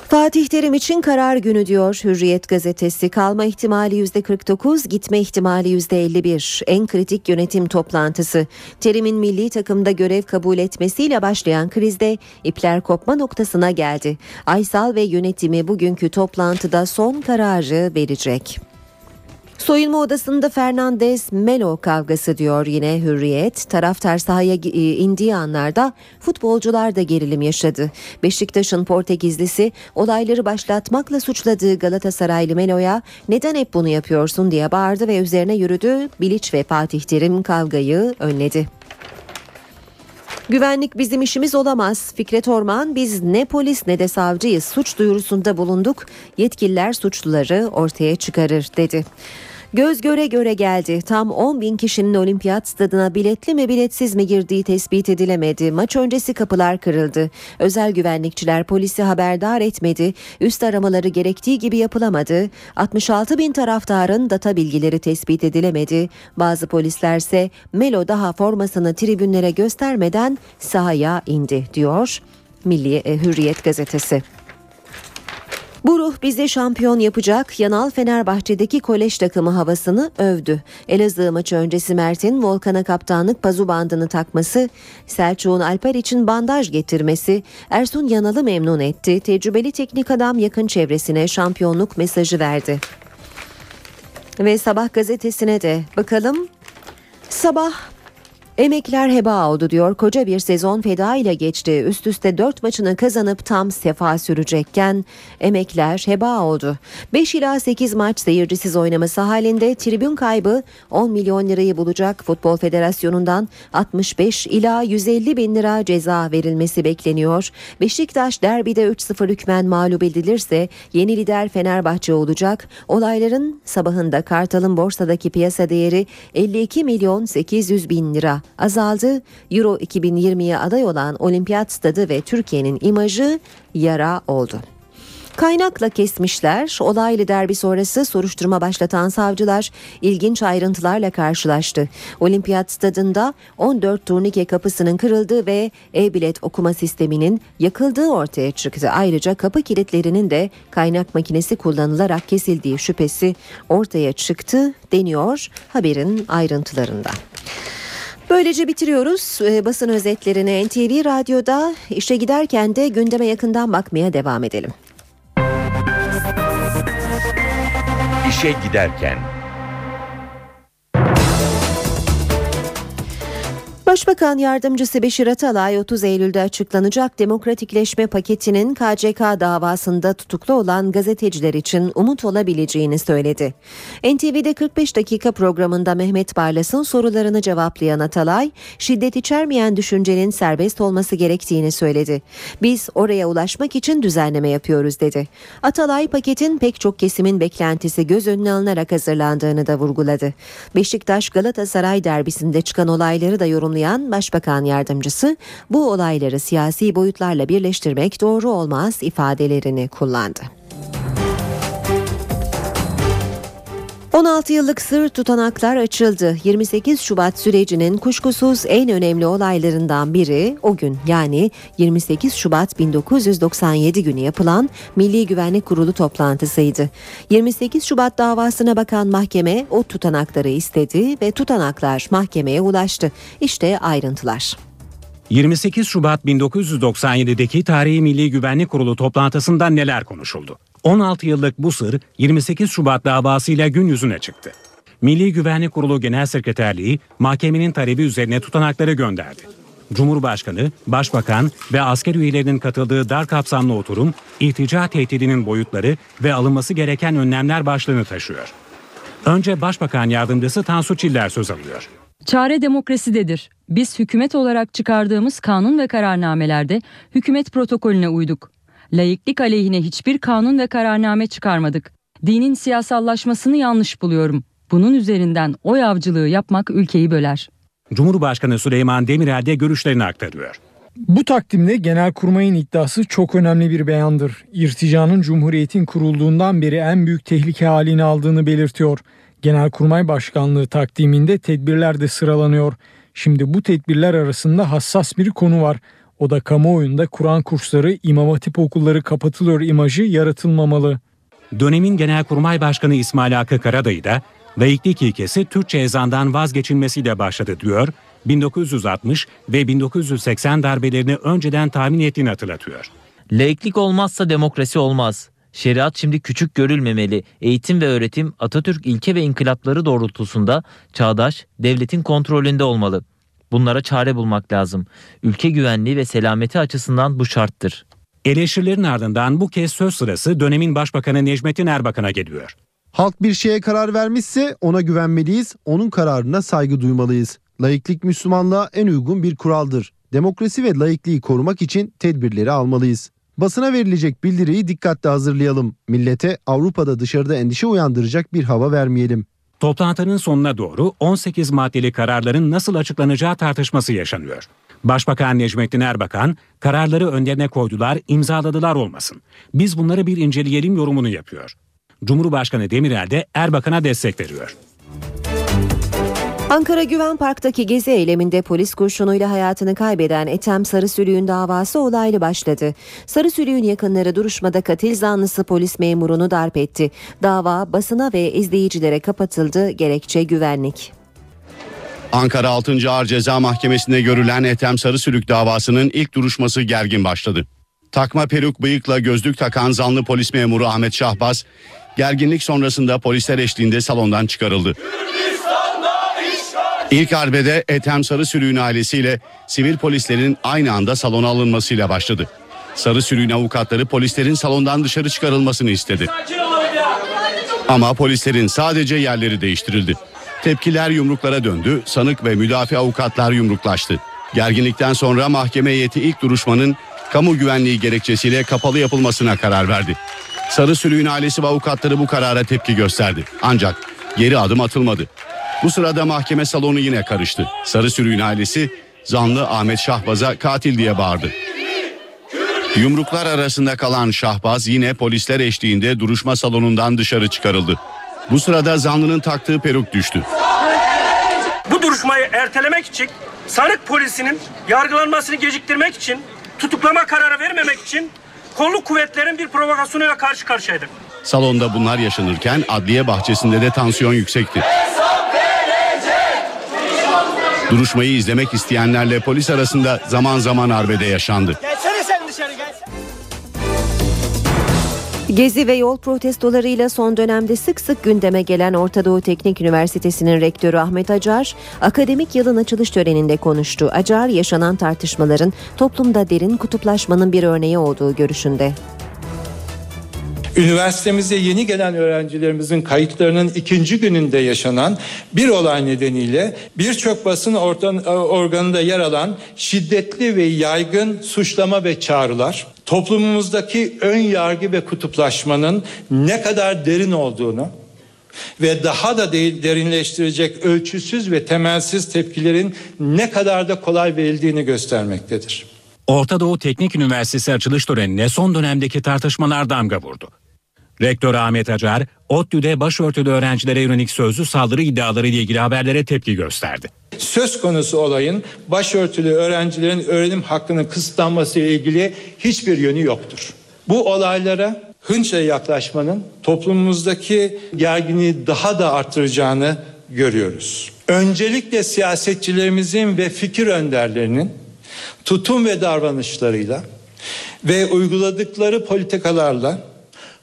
Fatih Terim için karar günü diyor Hürriyet gazetesi. Kalma ihtimali %49, gitme ihtimali %51. En kritik yönetim toplantısı. Terim'in milli takımda görev kabul etmesiyle başlayan krizde ipler kopma noktasına geldi. Aysal ve yönetimi bugünkü toplantıda son kararı verecek. Soyunma odasında Fernandez Melo kavgası diyor yine Hürriyet. Taraftar sahaya e, indiği anlarda futbolcular da gerilim yaşadı. Beşiktaş'ın Portekizlisi olayları başlatmakla suçladığı Galatasaraylı Melo'ya neden hep bunu yapıyorsun diye bağırdı ve üzerine yürüdü. Bilic ve Fatih Terim kavgayı önledi. Güvenlik bizim işimiz olamaz. Fikret Orman biz ne polis ne de savcıyız. Suç duyurusunda bulunduk. Yetkililer suçluları ortaya çıkarır dedi. Göz göre göre geldi. Tam 10 bin kişinin olimpiyat stadına biletli mi biletsiz mi girdiği tespit edilemedi. Maç öncesi kapılar kırıldı. Özel güvenlikçiler polisi haberdar etmedi. Üst aramaları gerektiği gibi yapılamadı. 66 bin taraftarın data bilgileri tespit edilemedi. Bazı polislerse Melo daha formasını tribünlere göstermeden sahaya indi diyor Milli e, Hürriyet gazetesi. Bu ruh bizi şampiyon yapacak. Yanal Fenerbahçe'deki kolej takımı havasını övdü. Elazığ maçı öncesi Mert'in Volkan'a kaptanlık pazu bandını takması, Selçuk'un Alper için bandaj getirmesi, Ersun Yanal'ı memnun etti. Tecrübeli teknik adam yakın çevresine şampiyonluk mesajı verdi. Ve Sabah gazetesine de bakalım. Sabah Emekler heba oldu diyor. Koca bir sezon feda ile geçti. Üst üste 4 maçını kazanıp tam sefa sürecekken emekler heba oldu. 5 ila 8 maç seyircisiz oynaması halinde tribün kaybı 10 milyon lirayı bulacak. Futbol Federasyonu'ndan 65 ila 150 bin lira ceza verilmesi bekleniyor. Beşiktaş derbide 3-0 hükmen mağlup edilirse yeni lider Fenerbahçe olacak. Olayların sabahında Kartal'ın borsadaki piyasa değeri 52 milyon 800 bin lira azaldı. Euro 2020'ye aday olan Olimpiyat Stadı ve Türkiye'nin imajı yara oldu. Kaynakla kesmişler. Olaylı derbi sonrası soruşturma başlatan savcılar ilginç ayrıntılarla karşılaştı. Olimpiyat stadında 14 turnike kapısının kırıldığı ve e-bilet okuma sisteminin yakıldığı ortaya çıktı. Ayrıca kapı kilitlerinin de kaynak makinesi kullanılarak kesildiği şüphesi ortaya çıktı deniyor haberin ayrıntılarında. Böylece bitiriyoruz ee, basın özetlerini NTV Radyo'da işe giderken de gündeme yakından bakmaya devam edelim.
İşe giderken
Başbakan Yardımcısı Beşir Atalay 30 Eylül'de açıklanacak demokratikleşme paketinin KCK davasında tutuklu olan gazeteciler için umut olabileceğini söyledi. NTV'de 45 dakika programında Mehmet Barlas'ın sorularını cevaplayan Atalay, şiddet içermeyen düşüncenin serbest olması gerektiğini söyledi. Biz oraya ulaşmak için düzenleme yapıyoruz dedi. Atalay paketin pek çok kesimin beklentisi göz önüne alınarak hazırlandığını da vurguladı. Beşiktaş Galatasaray derbisinde çıkan olayları da yorumlayan Başbakan Yardımcısı bu olayları siyasi boyutlarla birleştirmek doğru olmaz ifadelerini kullandı. 16 yıllık sır tutanaklar açıldı. 28 Şubat sürecinin kuşkusuz en önemli olaylarından biri o gün yani 28 Şubat 1997 günü yapılan Milli Güvenlik Kurulu toplantısıydı. 28 Şubat davasına bakan mahkeme o tutanakları istedi ve tutanaklar mahkemeye ulaştı. İşte ayrıntılar.
28 Şubat 1997'deki Tarihi Milli Güvenlik Kurulu toplantısında neler konuşuldu? 16 yıllık bu sır 28 Şubat davasıyla gün yüzüne çıktı. Milli Güvenlik Kurulu Genel Sekreterliği mahkemenin talebi üzerine tutanakları gönderdi. Cumhurbaşkanı, Başbakan ve asker üyelerinin katıldığı dar kapsamlı oturum, irtica tehdidinin boyutları ve alınması gereken önlemler başlığını taşıyor. Önce Başbakan Yardımcısı Tansu Çiller söz alıyor.
Çare demokrasidedir. Biz hükümet olarak çıkardığımız kanun ve kararnamelerde hükümet protokolüne uyduk. Laiklik aleyhine hiçbir kanun ve kararname çıkarmadık. Dinin siyasallaşmasını yanlış buluyorum. Bunun üzerinden oy avcılığı yapmak ülkeyi böler.
Cumhurbaşkanı Süleyman Demirel de görüşlerini aktarıyor.
Bu takdimde Genelkurmay'ın iddiası çok önemli bir beyandır. İrticanın Cumhuriyet'in kurulduğundan beri en büyük tehlike halini aldığını belirtiyor. Genelkurmay Başkanlığı takdiminde tedbirler de sıralanıyor. Şimdi bu tedbirler arasında hassas bir konu var. O da kamuoyunda Kur'an kursları, imam hatip okulları kapatılıyor imajı yaratılmamalı.
Dönemin Genelkurmay Başkanı İsmail Hakkı Karadayı da laiklik ilkesi Türkçe ezandan vazgeçilmesiyle başladı diyor. 1960 ve 1980 darbelerini önceden tahmin ettiğini hatırlatıyor.
Laiklik olmazsa demokrasi olmaz. Şeriat şimdi küçük görülmemeli. Eğitim ve öğretim Atatürk ilke ve inkılapları doğrultusunda çağdaş, devletin kontrolünde olmalı. Bunlara çare bulmak lazım. Ülke güvenliği ve selameti açısından bu şarttır.
Eleştirilerin ardından bu kez söz sırası dönemin Başbakanı Necmettin Erbakan'a geliyor.
Halk bir şeye karar vermişse ona güvenmeliyiz, onun kararına saygı duymalıyız. Laiklik Müslümanlığa en uygun bir kuraldır. Demokrasi ve laikliği korumak için tedbirleri almalıyız. Basına verilecek bildiriyi dikkatle hazırlayalım. Millete Avrupa'da dışarıda endişe uyandıracak bir hava vermeyelim.
Toplantının sonuna doğru 18 maddeli kararların nasıl açıklanacağı tartışması yaşanıyor. Başbakan Necmettin Erbakan, kararları önlerine koydular, imzaladılar olmasın. Biz bunları bir inceleyelim yorumunu yapıyor. Cumhurbaşkanı Demirel de Erbakan'a destek veriyor.
Ankara Güven Park'taki gezi eyleminde polis kurşunuyla hayatını kaybeden Ethem Sarısülüğün davası olaylı başladı. Sarısülüğün yakınları duruşmada katil zanlısı polis memurunu darp etti. Dava basına ve izleyicilere kapatıldı. Gerekçe güvenlik.
Ankara 6. Ağır Ceza Mahkemesi'nde görülen Ethem Sarısülük davasının ilk duruşması gergin başladı. Takma peruk bıyıkla gözlük takan zanlı polis memuru Ahmet Şahbaz, gerginlik sonrasında polisler eşliğinde salondan çıkarıldı. İlk arbede Ethem Sarısülük'ün ailesiyle sivil polislerin aynı anda salona alınmasıyla başladı. Sarısülük'ün avukatları polislerin salondan dışarı çıkarılmasını istedi. Ama polislerin sadece yerleri değiştirildi. Tepkiler yumruklara döndü, sanık ve müdafi avukatlar yumruklaştı. Gerginlikten sonra mahkeme heyeti ilk duruşmanın kamu güvenliği gerekçesiyle kapalı yapılmasına karar verdi. Sarı Sülüğün ailesi ve avukatları bu karara tepki gösterdi. Ancak geri adım atılmadı. Bu sırada mahkeme salonu yine karıştı. Sarı Sülüğün ailesi zanlı Ahmet Şahbaz'a katil diye bağırdı. Yumruklar arasında kalan Şahbaz yine polisler eşliğinde duruşma salonundan dışarı çıkarıldı. Bu sırada zanlının taktığı peruk düştü.
Bu duruşmayı ertelemek için sanık polisinin yargılanmasını geciktirmek için tutuklama kararı vermemek için kolluk kuvvetlerin bir provokasyonuyla karşı karşıyaydık.
Salonda bunlar yaşanırken adliye bahçesinde de tansiyon yüksekti. Duruşmayı izlemek isteyenlerle polis arasında zaman zaman arbede yaşandı.
Gelsene sen dışarı gel.
Gezi ve yol protestolarıyla son dönemde sık sık gündeme gelen Orta Doğu Teknik Üniversitesi'nin rektörü Ahmet Acar, akademik yılın açılış töreninde konuştu. Acar, yaşanan tartışmaların toplumda derin kutuplaşmanın bir örneği olduğu görüşünde.
Üniversitemize yeni gelen öğrencilerimizin kayıtlarının ikinci gününde yaşanan bir olay nedeniyle birçok basın ortan, organında yer alan şiddetli ve yaygın suçlama ve çağrılar toplumumuzdaki ön yargı ve kutuplaşmanın ne kadar derin olduğunu ve daha da de- derinleştirecek ölçüsüz ve temelsiz tepkilerin ne kadar da kolay verildiğini göstermektedir.
Orta Doğu Teknik Üniversitesi açılış törenine son dönemdeki tartışmalar damga vurdu. Rektör Ahmet Acar, ODTÜ'de başörtülü öğrencilere yönelik sözlü saldırı iddiaları ile ilgili haberlere tepki gösterdi.
Söz konusu olayın başörtülü öğrencilerin öğrenim hakkının kısıtlanması ile ilgili hiçbir yönü yoktur. Bu olaylara hınçla yaklaşmanın toplumumuzdaki gerginliği daha da arttıracağını görüyoruz. Öncelikle siyasetçilerimizin ve fikir önderlerinin tutum ve davranışlarıyla ve uyguladıkları politikalarla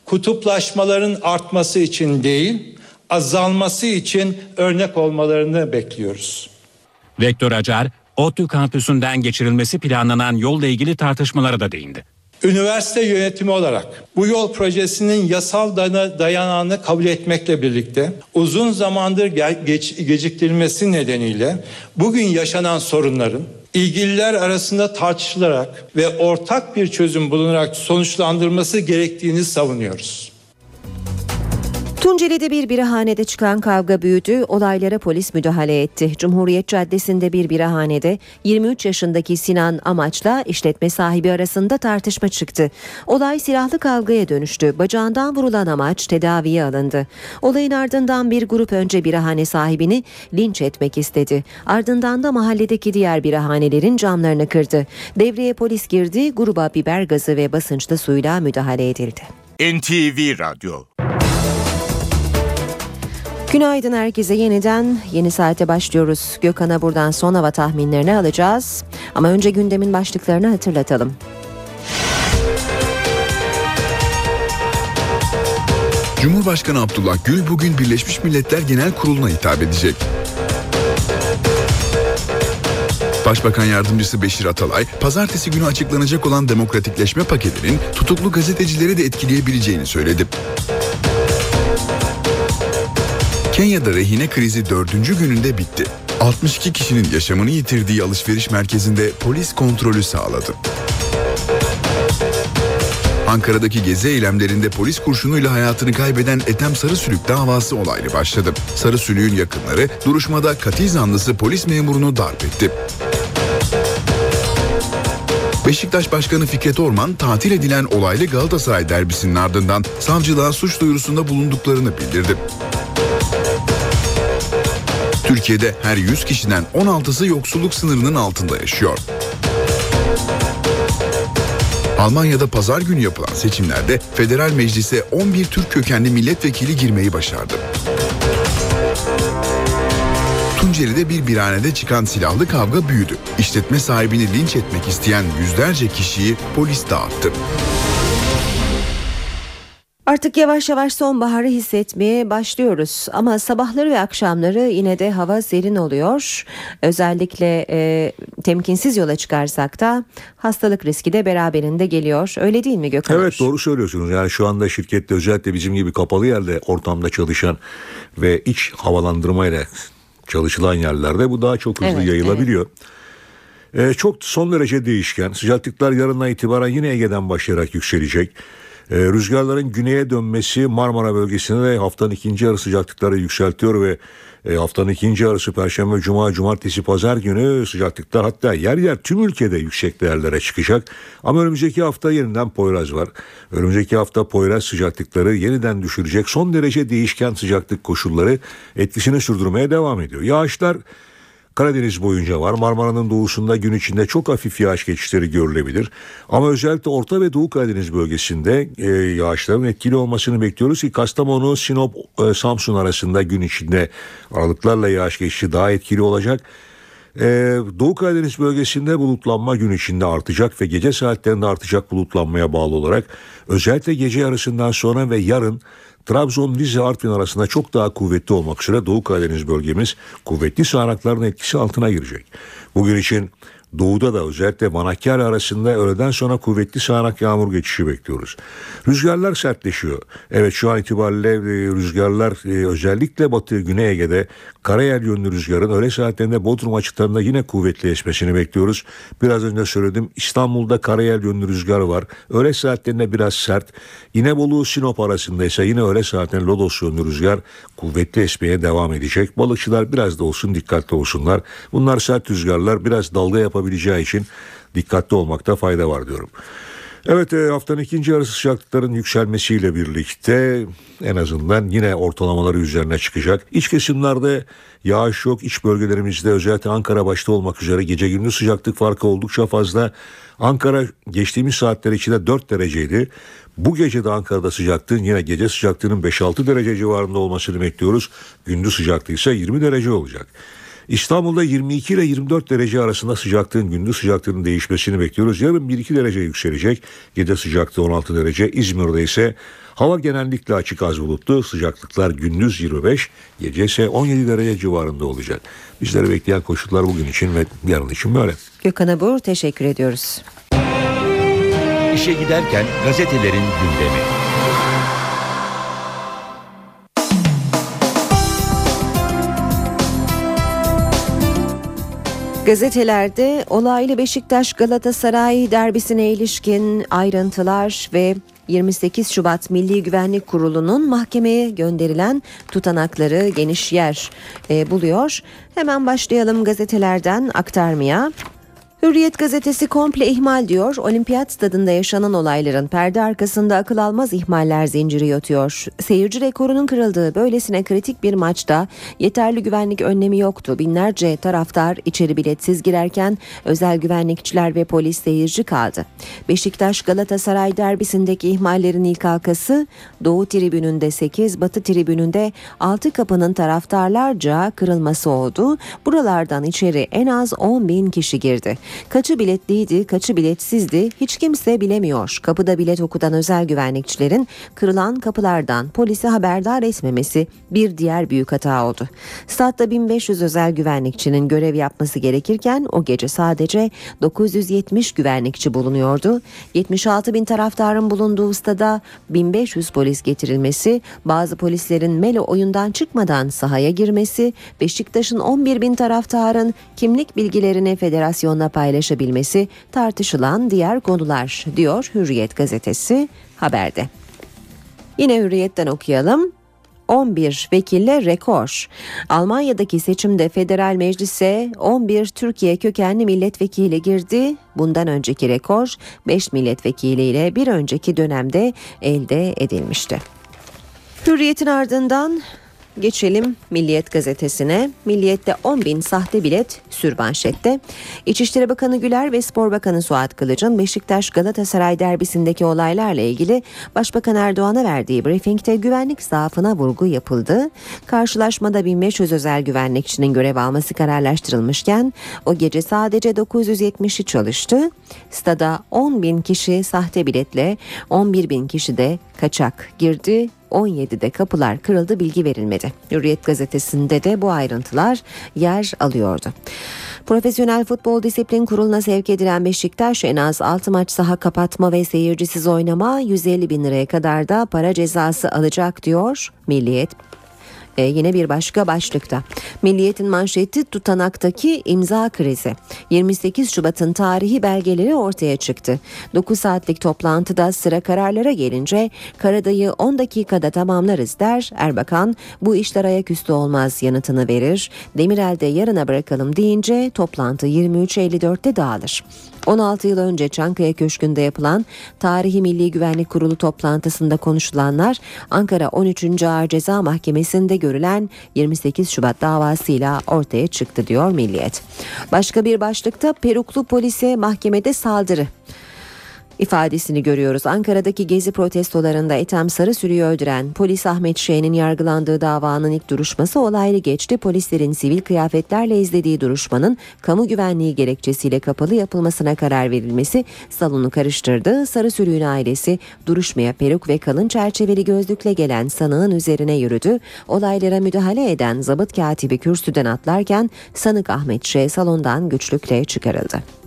kutuplaşmaların artması için değil, azalması için örnek olmalarını bekliyoruz.
Rektör Acar, ODTÜ kampüsünden geçirilmesi planlanan yolla ilgili tartışmalara da değindi.
Üniversite yönetimi olarak bu yol projesinin yasal dayanağını kabul etmekle birlikte uzun zamandır geciktirilmesi nedeniyle bugün yaşanan sorunların ilgililer arasında tartışılarak ve ortak bir çözüm bulunarak sonuçlandırılması gerektiğini savunuyoruz.
Tunceli'de bir birahanede çıkan kavga büyüdü, olaylara polis müdahale etti. Cumhuriyet Caddesi'nde bir birahanede 23 yaşındaki Sinan Amaç'la işletme sahibi arasında tartışma çıktı. Olay silahlı kavgaya dönüştü. Bacağından vurulan Amaç tedaviye alındı. Olayın ardından bir grup önce birahane sahibini linç etmek istedi. Ardından da mahalledeki diğer birahanelerin camlarını kırdı. Devreye polis girdi, gruba biber gazı ve basınçlı suyla müdahale edildi.
NTV Radyo
Günaydın herkese yeniden yeni saate başlıyoruz. Gökhan'a buradan son hava tahminlerini alacağız. Ama önce gündemin başlıklarını hatırlatalım.
Cumhurbaşkanı Abdullah Gül bugün Birleşmiş Milletler Genel Kurulu'na hitap edecek. Başbakan Yardımcısı Beşir Atalay, pazartesi günü açıklanacak olan demokratikleşme paketinin tutuklu gazetecileri de etkileyebileceğini söyledi. Kenya'da rehine krizi dördüncü gününde bitti. 62 kişinin yaşamını yitirdiği alışveriş merkezinde polis kontrolü sağladı. Ankara'daki gezi eylemlerinde polis kurşunuyla hayatını kaybeden Ethem Sarısülük davası olaylı başladı. Sarısülük'ün yakınları duruşmada katil zanlısı polis memurunu darp etti. Beşiktaş Başkanı Fikret Orman tatil edilen olaylı Galatasaray derbisinin ardından savcılığa suç duyurusunda bulunduklarını bildirdi. Türkiye'de her 100 kişiden 16'sı yoksulluk sınırının altında yaşıyor. Almanya'da pazar günü yapılan seçimlerde federal meclise 11 Türk kökenli milletvekili girmeyi başardı. Tunceli'de bir birhanede çıkan silahlı kavga büyüdü. İşletme sahibini linç etmek isteyen yüzlerce kişiyi polis dağıttı.
Artık yavaş yavaş sonbaharı hissetmeye başlıyoruz ama sabahları ve akşamları yine de hava serin oluyor. Özellikle e, temkinsiz yola çıkarsak da hastalık riski de beraberinde geliyor. Öyle değil mi Gökhan?
Evet doğru söylüyorsunuz. Yani şu anda şirkette özellikle bizim gibi kapalı yerde ortamda çalışan ve iç havalandırmayla çalışılan yerlerde bu daha çok hızlı
Evet,
yayılabiliyor. Ee, çok son derece değişken. Sıcaklıklar yarından itibaren yine Ege'den başlayarak yükselecek. Ee, rüzgarların güneye dönmesi Marmara bölgesinde de haftanın ikinci yarı sıcaklıkları yükseltiyor ve e, haftanın ikinci yarısı Perşembe, Cuma, Cumartesi, Pazar günü sıcaklıklar hatta yer yer tüm ülkede yüksek değerlere çıkacak. Ama önümüzdeki hafta yeniden Poyraz var. Önümüzdeki hafta Poyraz sıcaklıkları yeniden düşürecek. Son derece değişken sıcaklık koşulları etkisini sürdürmeye devam ediyor. Yağışlar Karadeniz boyunca var. Marmara'nın doğusunda gün içinde çok hafif yağış geçişleri görülebilir. Ama özellikle Orta ve Doğu Karadeniz bölgesinde e, yağışların etkili olmasını bekliyoruz ki Kastamonu, Sinop, e, Samsun arasında gün içinde aralıklarla yağış geçişi daha etkili olacak. Ee, Doğu Karadeniz bölgesinde bulutlanma gün içinde artacak ve gece saatlerinde artacak bulutlanmaya bağlı olarak özellikle gece yarısından sonra ve yarın Trabzon, Rize, Artvin arasında çok daha kuvvetli olmak üzere Doğu Karadeniz bölgemiz kuvvetli sağanakların etkisi altına girecek. Bugün için Doğuda da özellikle Manakkari arasında öğleden sonra kuvvetli sağanak yağmur geçişi bekliyoruz. Rüzgarlar sertleşiyor. Evet şu an itibariyle e, rüzgarlar e, özellikle Batı Güney Ege'de karayel yönlü rüzgarın öğle saatlerinde Bodrum açıklarında yine kuvvetli esmesini bekliyoruz. Biraz önce söyledim İstanbul'da karayel yönlü rüzgar var. Öğle saatlerinde biraz sert. İnebolu Sinop arasında ise yine öğle saatlerinde Lodos yönlü rüzgar kuvvetli esmeye devam edecek. Balıkçılar biraz da olsun dikkatli olsunlar. Bunlar sert rüzgarlar biraz dalga yapabileceği için dikkatli olmakta fayda var diyorum. Evet e, haftanın ikinci yarısı sıcaklıkların yükselmesiyle birlikte en azından yine ortalamaları üzerine çıkacak. İç kesimlerde yağış yok. İç bölgelerimizde özellikle Ankara başta olmak üzere gece gündüz sıcaklık farkı oldukça fazla. Ankara geçtiğimiz saatler içinde 4 dereceydi. Bu gece de Ankara'da sıcaklığın yine gece sıcaklığının 5-6 derece civarında olmasını bekliyoruz. Gündüz sıcaklığı ise 20 derece olacak. İstanbul'da 22 ile 24 derece arasında sıcaklığın gündüz sıcaklığının değişmesini bekliyoruz. Yarın 1-2 derece yükselecek. Gece sıcaklığı 16 derece. İzmir'de ise hava genellikle açık az bulutlu. Sıcaklıklar gündüz 25, gece ise 17 derece civarında olacak. Bizleri bekleyen koşullar bugün için ve yarın için böyle.
Gökhan Abur teşekkür ediyoruz.
İşe giderken gazetelerin gündemi.
Gazetelerde olaylı Beşiktaş Galatasaray derbisine ilişkin ayrıntılar ve 28 Şubat Milli Güvenlik Kurulu'nun mahkemeye gönderilen tutanakları geniş yer e, buluyor. Hemen başlayalım gazetelerden aktarmaya. Hürriyet gazetesi komple ihmal diyor. Olimpiyat stadında yaşanan olayların perde arkasında akıl almaz ihmaller zinciri yatıyor. Seyirci rekorunun kırıldığı böylesine kritik bir maçta yeterli güvenlik önlemi yoktu. Binlerce taraftar içeri biletsiz girerken özel güvenlikçiler ve polis seyirci kaldı. Beşiktaş Galatasaray derbisindeki ihmallerin ilk halkası Doğu tribününde 8, Batı tribününde 6 kapının taraftarlarca kırılması oldu. Buralardan içeri en az 10 bin kişi girdi. Kaçı biletliydi, kaçı biletsizdi hiç kimse bilemiyor. Kapıda bilet okutan özel güvenlikçilerin kırılan kapılardan polisi haberdar etmemesi bir diğer büyük hata oldu. Statta 1500 özel güvenlikçinin görev yapması gerekirken o gece sadece 970 güvenlikçi bulunuyordu. 76 bin taraftarın bulunduğu stada 1500 polis getirilmesi, bazı polislerin Melo oyundan çıkmadan sahaya girmesi, Beşiktaş'ın 11 bin taraftarın kimlik bilgilerini federasyonla paylaşabilmesi tartışılan diğer konular diyor Hürriyet gazetesi haberde. Yine Hürriyet'ten okuyalım. 11 vekille rekor. Almanya'daki seçimde federal meclise 11 Türkiye kökenli milletvekili girdi. Bundan önceki rekor 5 milletvekiliyle bir önceki dönemde elde edilmişti. Hürriyet'in ardından Geçelim Milliyet gazetesine. Milliyet'te 10 bin sahte bilet sürmanşette. İçişleri Bakanı Güler ve Spor Bakanı Suat Kılıç'ın Beşiktaş Galatasaray derbisindeki olaylarla ilgili Başbakan Erdoğan'a verdiği briefingte güvenlik zaafına vurgu yapıldı. Karşılaşmada 1500 özel güvenlikçinin görev alması kararlaştırılmışken o gece sadece 970'i çalıştı. Stada 10 bin kişi sahte biletle 11 bin kişi de kaçak girdi 17'de kapılar kırıldı bilgi verilmedi. Hürriyet gazetesinde de bu ayrıntılar yer alıyordu. Profesyonel Futbol Disiplin Kurulu'na sevk edilen Beşiktaş en az 6 maç saha kapatma ve seyircisiz oynama 150 bin liraya kadar da para cezası alacak diyor Milliyet e, yine bir başka başlıkta. Milliyetin manşeti tutanaktaki imza krizi. 28 Şubat'ın tarihi belgeleri ortaya çıktı. 9 saatlik toplantıda sıra kararlara gelince Karadayı 10 dakikada tamamlarız der. Erbakan bu işler ayaküstü olmaz yanıtını verir. Demirel'de yarına bırakalım deyince toplantı 23.54'te dağılır. 16 yıl önce Çankaya Köşkü'nde yapılan Tarihi Milli Güvenlik Kurulu toplantısında konuşulanlar Ankara 13. Ağır Ceza Mahkemesi'nde görülen 28 Şubat davasıyla ortaya çıktı diyor Milliyet. Başka bir başlıkta peruklu polise mahkemede saldırı ifadesini görüyoruz. Ankara'daki gezi protestolarında Ethem Sarısürü'yü öldüren polis Ahmet Şen'in yargılandığı davanın ilk duruşması olaylı geçti. Polislerin sivil kıyafetlerle izlediği duruşmanın kamu güvenliği gerekçesiyle kapalı yapılmasına karar verilmesi salonu karıştırdı. Sarısürü'nün ailesi duruşmaya peruk ve kalın çerçeveli gözlükle gelen sanığın üzerine yürüdü. Olaylara müdahale eden zabıt katibi kürsüden atlarken sanık Ahmet Ş salondan güçlükle çıkarıldı.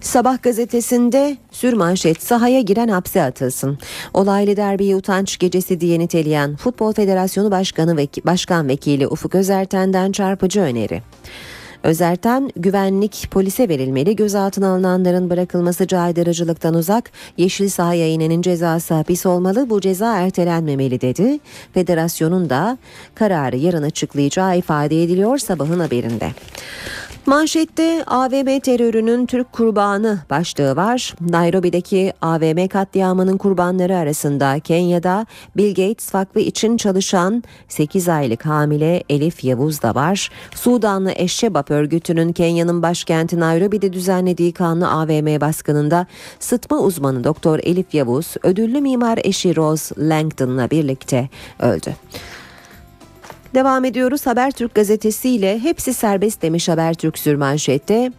Sabah gazetesinde sürmanşet sahaya giren hapse atılsın. Olaylı derbiyi utanç gecesi diye niteleyen Futbol Federasyonu Başkanı ve Başkan Vekili Ufuk Özerten'den çarpıcı öneri. Özerten güvenlik polise verilmeli gözaltına alınanların bırakılması caydırıcılıktan uzak yeşil sahaya inenin cezası hapis olmalı bu ceza ertelenmemeli dedi. Federasyonun da kararı yarın açıklayacağı ifade ediliyor sabahın haberinde. Manşette AVM terörünün Türk kurbanı başlığı var. Nairobi'deki AVM katliamının kurbanları arasında Kenya'da Bill Gates Vakfı için çalışan 8 aylık hamile Elif Yavuz da var. Sudanlı Eşşebap örgütünün Kenya'nın başkenti Nairobi'de düzenlediği kanlı AVM baskınında sıtma uzmanı Doktor Elif Yavuz ödüllü mimar eşi Rose Langdon'la birlikte öldü. Devam ediyoruz Habertürk gazetesiyle hepsi serbest demiş Habertürk sürmanşette.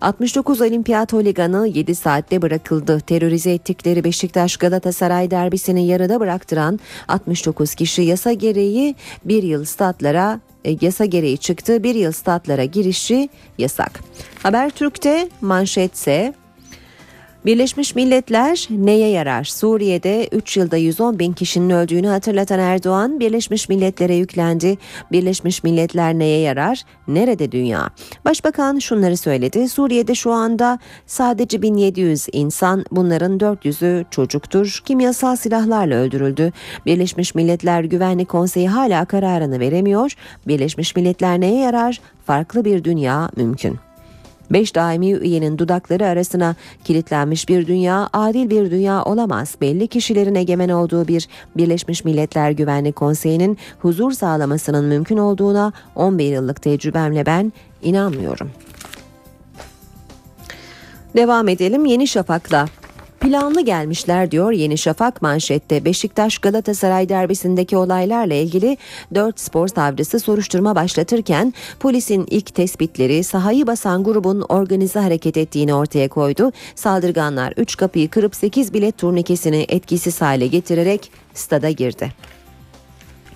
69 olimpiyat holiganı 7 saatte bırakıldı. Terörize ettikleri Beşiktaş Galatasaray derbisini yarıda bıraktıran 69 kişi yasa gereği bir yıl statlara e, yasa gereği çıktı. Bir yıl statlara girişi yasak. Habertürk'te manşetse Birleşmiş Milletler neye yarar? Suriye'de 3 yılda 110 bin kişinin öldüğünü hatırlatan Erdoğan, Birleşmiş Milletler'e yüklendi. Birleşmiş Milletler neye yarar? Nerede dünya? Başbakan şunları söyledi. Suriye'de şu anda sadece 1700 insan, bunların 400'ü çocuktur. Kimyasal silahlarla öldürüldü. Birleşmiş Milletler Güvenlik Konseyi hala kararını veremiyor. Birleşmiş Milletler neye yarar? Farklı bir dünya mümkün. Beş daimi üyenin dudakları arasına kilitlenmiş bir dünya, adil bir dünya olamaz. Belli kişilerin egemen olduğu bir Birleşmiş Milletler Güvenlik Konseyi'nin huzur sağlamasının mümkün olduğuna 11 yıllık tecrübemle ben inanmıyorum. Devam edelim Yeni Şafak'la. Planlı gelmişler diyor Yeni Şafak manşette. Beşiktaş Galatasaray derbisindeki olaylarla ilgili 4 spor savcısı soruşturma başlatırken polisin ilk tespitleri sahayı basan grubun organize hareket ettiğini ortaya koydu. Saldırganlar 3 kapıyı kırıp 8 bilet turnikesini etkisiz hale getirerek stada girdi.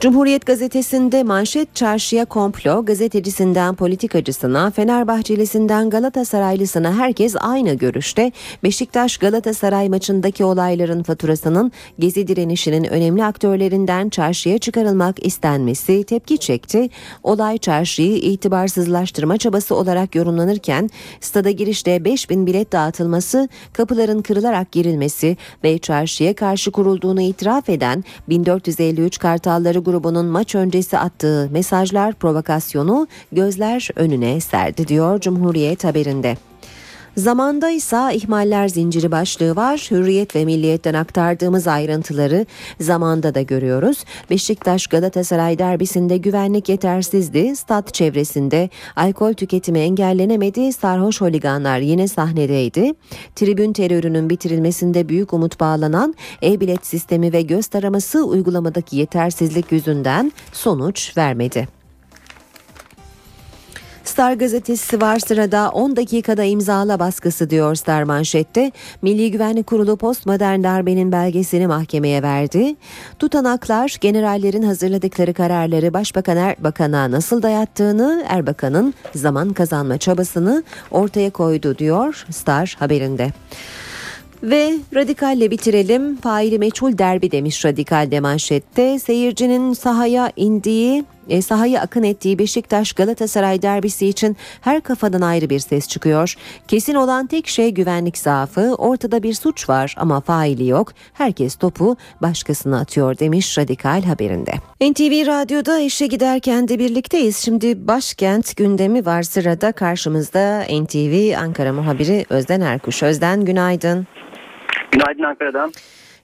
Cumhuriyet gazetesinde manşet çarşıya komplo, gazetecisinden politikacısına, Fenerbahçelisinden Galatasaraylısına herkes aynı görüşte. Beşiktaş Galatasaray maçındaki olayların faturasının gezi direnişinin önemli aktörlerinden çarşıya çıkarılmak istenmesi tepki çekti. Olay çarşıyı itibarsızlaştırma çabası olarak yorumlanırken stada girişte 5000 bilet dağıtılması, kapıların kırılarak girilmesi ve çarşıya karşı kurulduğunu itiraf eden 1453 Kartalları grubunun maç öncesi attığı mesajlar provokasyonu gözler önüne serdi diyor Cumhuriyet haberinde. Zamanda ise ihmaller zinciri başlığı var. Hürriyet ve Milliyet'ten aktardığımız ayrıntıları zamanda da görüyoruz. Beşiktaş Galatasaray derbisinde güvenlik yetersizdi. Stat çevresinde alkol tüketimi engellenemedi. Sarhoş holiganlar yine sahnedeydi. Tribün terörünün bitirilmesinde büyük umut bağlanan e-bilet sistemi ve göz taraması uygulamadaki yetersizlik yüzünden sonuç vermedi. Star gazetesi var sırada 10 dakikada imzala baskısı diyor Star manşette. Milli Güvenlik Kurulu postmodern darbenin belgesini mahkemeye verdi. Tutanaklar generallerin hazırladıkları kararları Başbakan Erbakan'a nasıl dayattığını, Erbakan'ın zaman kazanma çabasını ortaya koydu diyor Star haberinde. Ve radikalle bitirelim. Faili meçhul derbi demiş radikal manşette. Seyircinin sahaya indiği e, sahayı akın ettiği Beşiktaş Galatasaray derbisi için her kafadan ayrı bir ses çıkıyor. Kesin olan tek şey güvenlik zaafı. Ortada bir suç var ama faili yok. Herkes topu başkasına atıyor demiş Radikal haberinde. NTV Radyo'da işe giderken de birlikteyiz. Şimdi başkent gündemi var sırada karşımızda NTV Ankara muhabiri Özden Erkuş. Özden günaydın.
Günaydın Ankara'dan.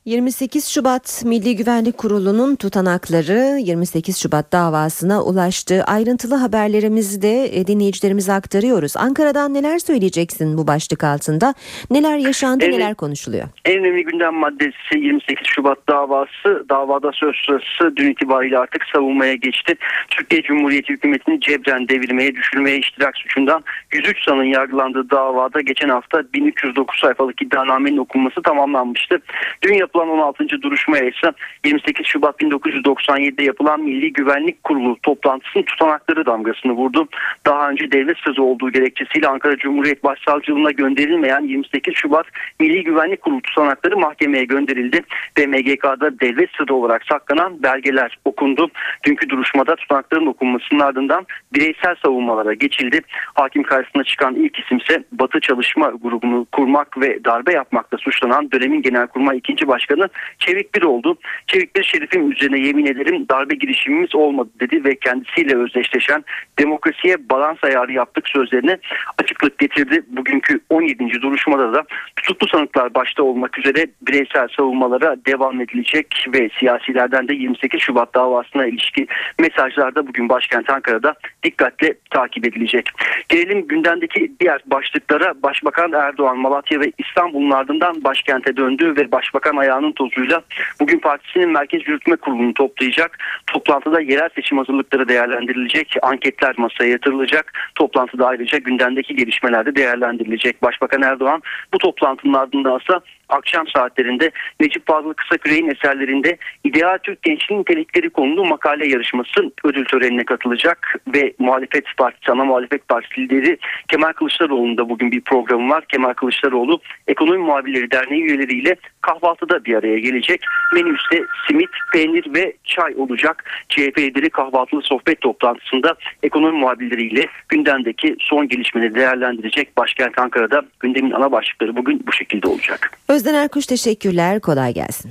28 Şubat Milli Güvenlik Kurulu'nun tutanakları 28 Şubat davasına ulaştı. Ayrıntılı haberlerimizi de e, dinleyicilerimize aktarıyoruz. Ankara'dan neler söyleyeceksin bu başlık altında? Neler yaşandı,
Evet.
neler konuşuluyor?
En önemli gündem maddesi 28 Şubat davası. Davada söz sırası dün itibariyle artık savunmaya geçti. Türkiye Cumhuriyeti hükümetini cebren devirmeye, düşürmeye iştirak suçundan 103 sanın yargılandığı davada geçen hafta 1309 sayfalık iddianamenin okunması tamamlanmıştı. Dün yapılan 16. duruşmaya ise 28 Şubat 1997'de yapılan Milli Güvenlik Kurulu toplantısının tutanakları damgasını vurdu. Daha önce devlet sözü olduğu gerekçesiyle Ankara Cumhuriyet Başsavcılığına gönderilmeyen 28 Şubat Milli Güvenlik Kurulu tutanakları mahkemeye gönderildi ve MGK'da devlet sırrı olarak saklanan belgeler okundu. Dünkü duruşmada tutanakların okunmasının ardından bireysel savunmalara geçildi. Hakim karşısına çıkan ilk isim ise Batı Çalışma Grubu'nu kurmak ve darbe yapmakla suçlanan dönemin Genelkurmay 2. Başkanı Çevik Bir oldu. Çevik Bir şerifim üzerine yemin ederim darbe girişimimiz olmadı dedi ve kendisiyle özdeşleşen demokrasiye balans ayarı yaptık sözlerine açıklık getirdi. Bugünkü 17. duruşmada da tutuklu sanıklar başta olmak üzere bireysel savunmalara devam edilecek ve siyasilerden de 28 Şubat davasına ilişkin mesajlar da bugün başkent Ankara'da dikkatle takip edilecek. Gelelim gündemdeki diğer başlıklara. Başbakan Erdoğan Malatya ve İstanbul'un ardından başkente döndü ve başbakan ayağının tozuyla bugün partisinin Merkez Yürütme Kurulu'nu toplayacak. Toplantıda yerel seçim hazırlıkları değerlendirilecek, anketler masaya yatırılacak. Toplantıda ayrıca gündemdeki gelişmeler de değerlendirilecek. Başbakan Erdoğan bu toplantının ardından ise akşam saatlerinde Necip Fazıl Kısaküre'nin eserlerinde İdeal Türk Gençliği Nitelikleri konulu makale yarışması ödül törenine katılacak ve muhalefet partisi, ana muhalefet partisi lideri Kemal Kılıçdaroğlu'nun da bugün bir programı var. Kemal Kılıçdaroğlu Ekonomi Muhabirleri Derneği üyeleriyle kahvaltıda bir araya gelecek. Menüste simit, peynir ve çay olacak. CHP lideri kahvaltılı sohbet toplantısında ekonomi muhabirleriyle gündemdeki son gelişmeleri değerlendirecek. Başkent Ankara'da gündemin ana başlıkları bugün bu şekilde olacak.
Özden Erkuş teşekkürler. Kolay gelsin.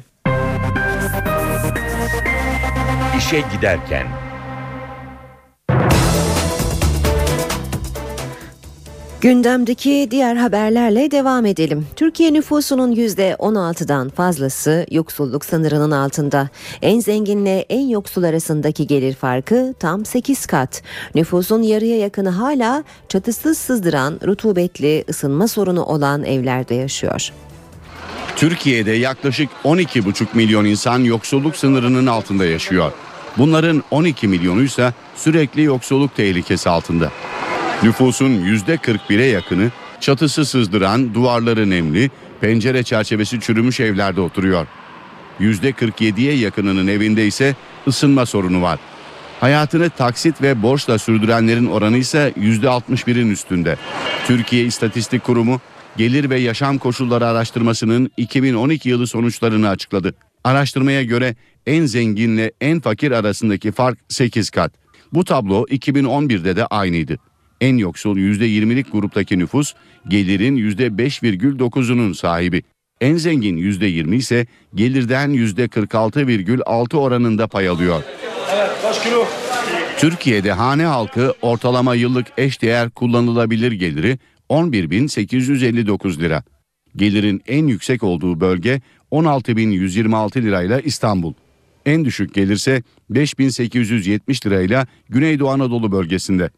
İşe giderken
Gündemdeki diğer haberlerle devam edelim. Türkiye nüfusunun %16'dan fazlası yoksulluk sınırının altında. En zenginle en yoksul arasındaki gelir farkı tam 8 kat. Nüfusun yarıya yakını hala çatısız sızdıran, rutubetli, ısınma sorunu olan evlerde yaşıyor.
Türkiye'de yaklaşık 12,5 milyon insan yoksulluk sınırının altında yaşıyor. Bunların 12 milyonu ise sürekli yoksulluk tehlikesi altında. Nüfusun %41'e yakını çatısı sızdıran, duvarları nemli, pencere çerçevesi çürümüş evlerde oturuyor. %47'ye yakınının evinde ise ısınma sorunu var. Hayatını taksit ve borçla sürdürenlerin oranı ise %61'in üstünde. Türkiye İstatistik Kurumu Gelir ve Yaşam Koşulları Araştırması'nın 2012 yılı sonuçlarını açıkladı. Araştırmaya göre en zenginle en fakir arasındaki fark 8 kat. Bu tablo 2011'de de aynıydı. En yoksul %20'lik gruptaki nüfus gelirin %5,9'unun sahibi. En zengin %20 ise gelirden %46,6 oranında pay alıyor. Türkiye'de hane halkı ortalama yıllık eşdeğer kullanılabilir geliri 11.859 lira. Gelirin en yüksek olduğu bölge 16.126 lirayla İstanbul. En düşük gelirse 5.870 lirayla Güneydoğu Anadolu bölgesinde.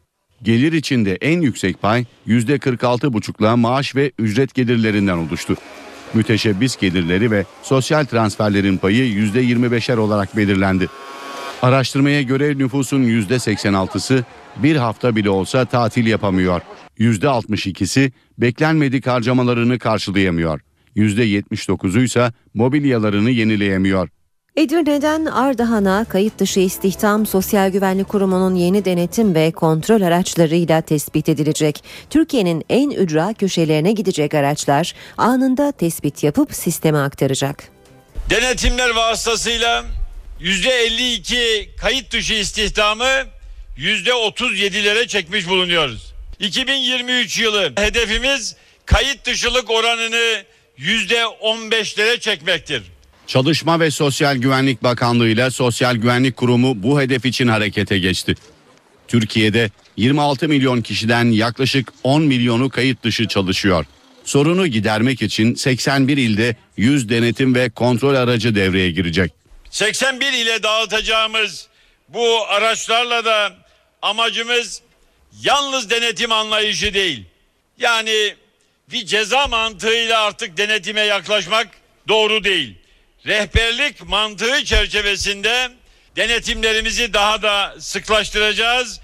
Gelir içinde en yüksek pay %46,5'la maaş ve ücret gelirlerinden oluştu. Müteşebbis gelirleri ve sosyal transferlerin payı %25'er olarak belirlendi. Araştırmaya göre nüfusun %86'sı bir hafta bile olsa tatil yapamıyor. %62'si beklenmedik harcamalarını karşılayamıyor. %79'u ise mobilyalarını yenileyemiyor.
Edirne'den Ardahan'a kayıt dışı istihdam Sosyal Güvenlik Kurumu'nun yeni denetim ve kontrol araçlarıyla tespit edilecek. Türkiye'nin en ücra köşelerine gidecek araçlar anında tespit yapıp sisteme aktaracak.
Denetimler vasıtasıyla %52 kayıt dışı istihdamı %37'lere çekmiş bulunuyoruz. 2023 yılı hedefimiz kayıt dışılık oranını %15'lere çekmektir.
Çalışma ve Sosyal Güvenlik Bakanlığı ile Sosyal Güvenlik Kurumu bu hedef için harekete geçti. Türkiye'de 26 milyon kişiden yaklaşık 10 milyonu kayıt dışı çalışıyor. Sorunu gidermek için 81 ilde 100 denetim ve kontrol aracı devreye girecek.
81 ile dağıtacağımız bu araçlarla da amacımız yalnız denetim anlayışı değil. Yani bir ceza mantığıyla artık denetime yaklaşmak doğru değil. Rehberlik mantığı çerçevesinde denetimlerimizi daha da sıklaştıracağız.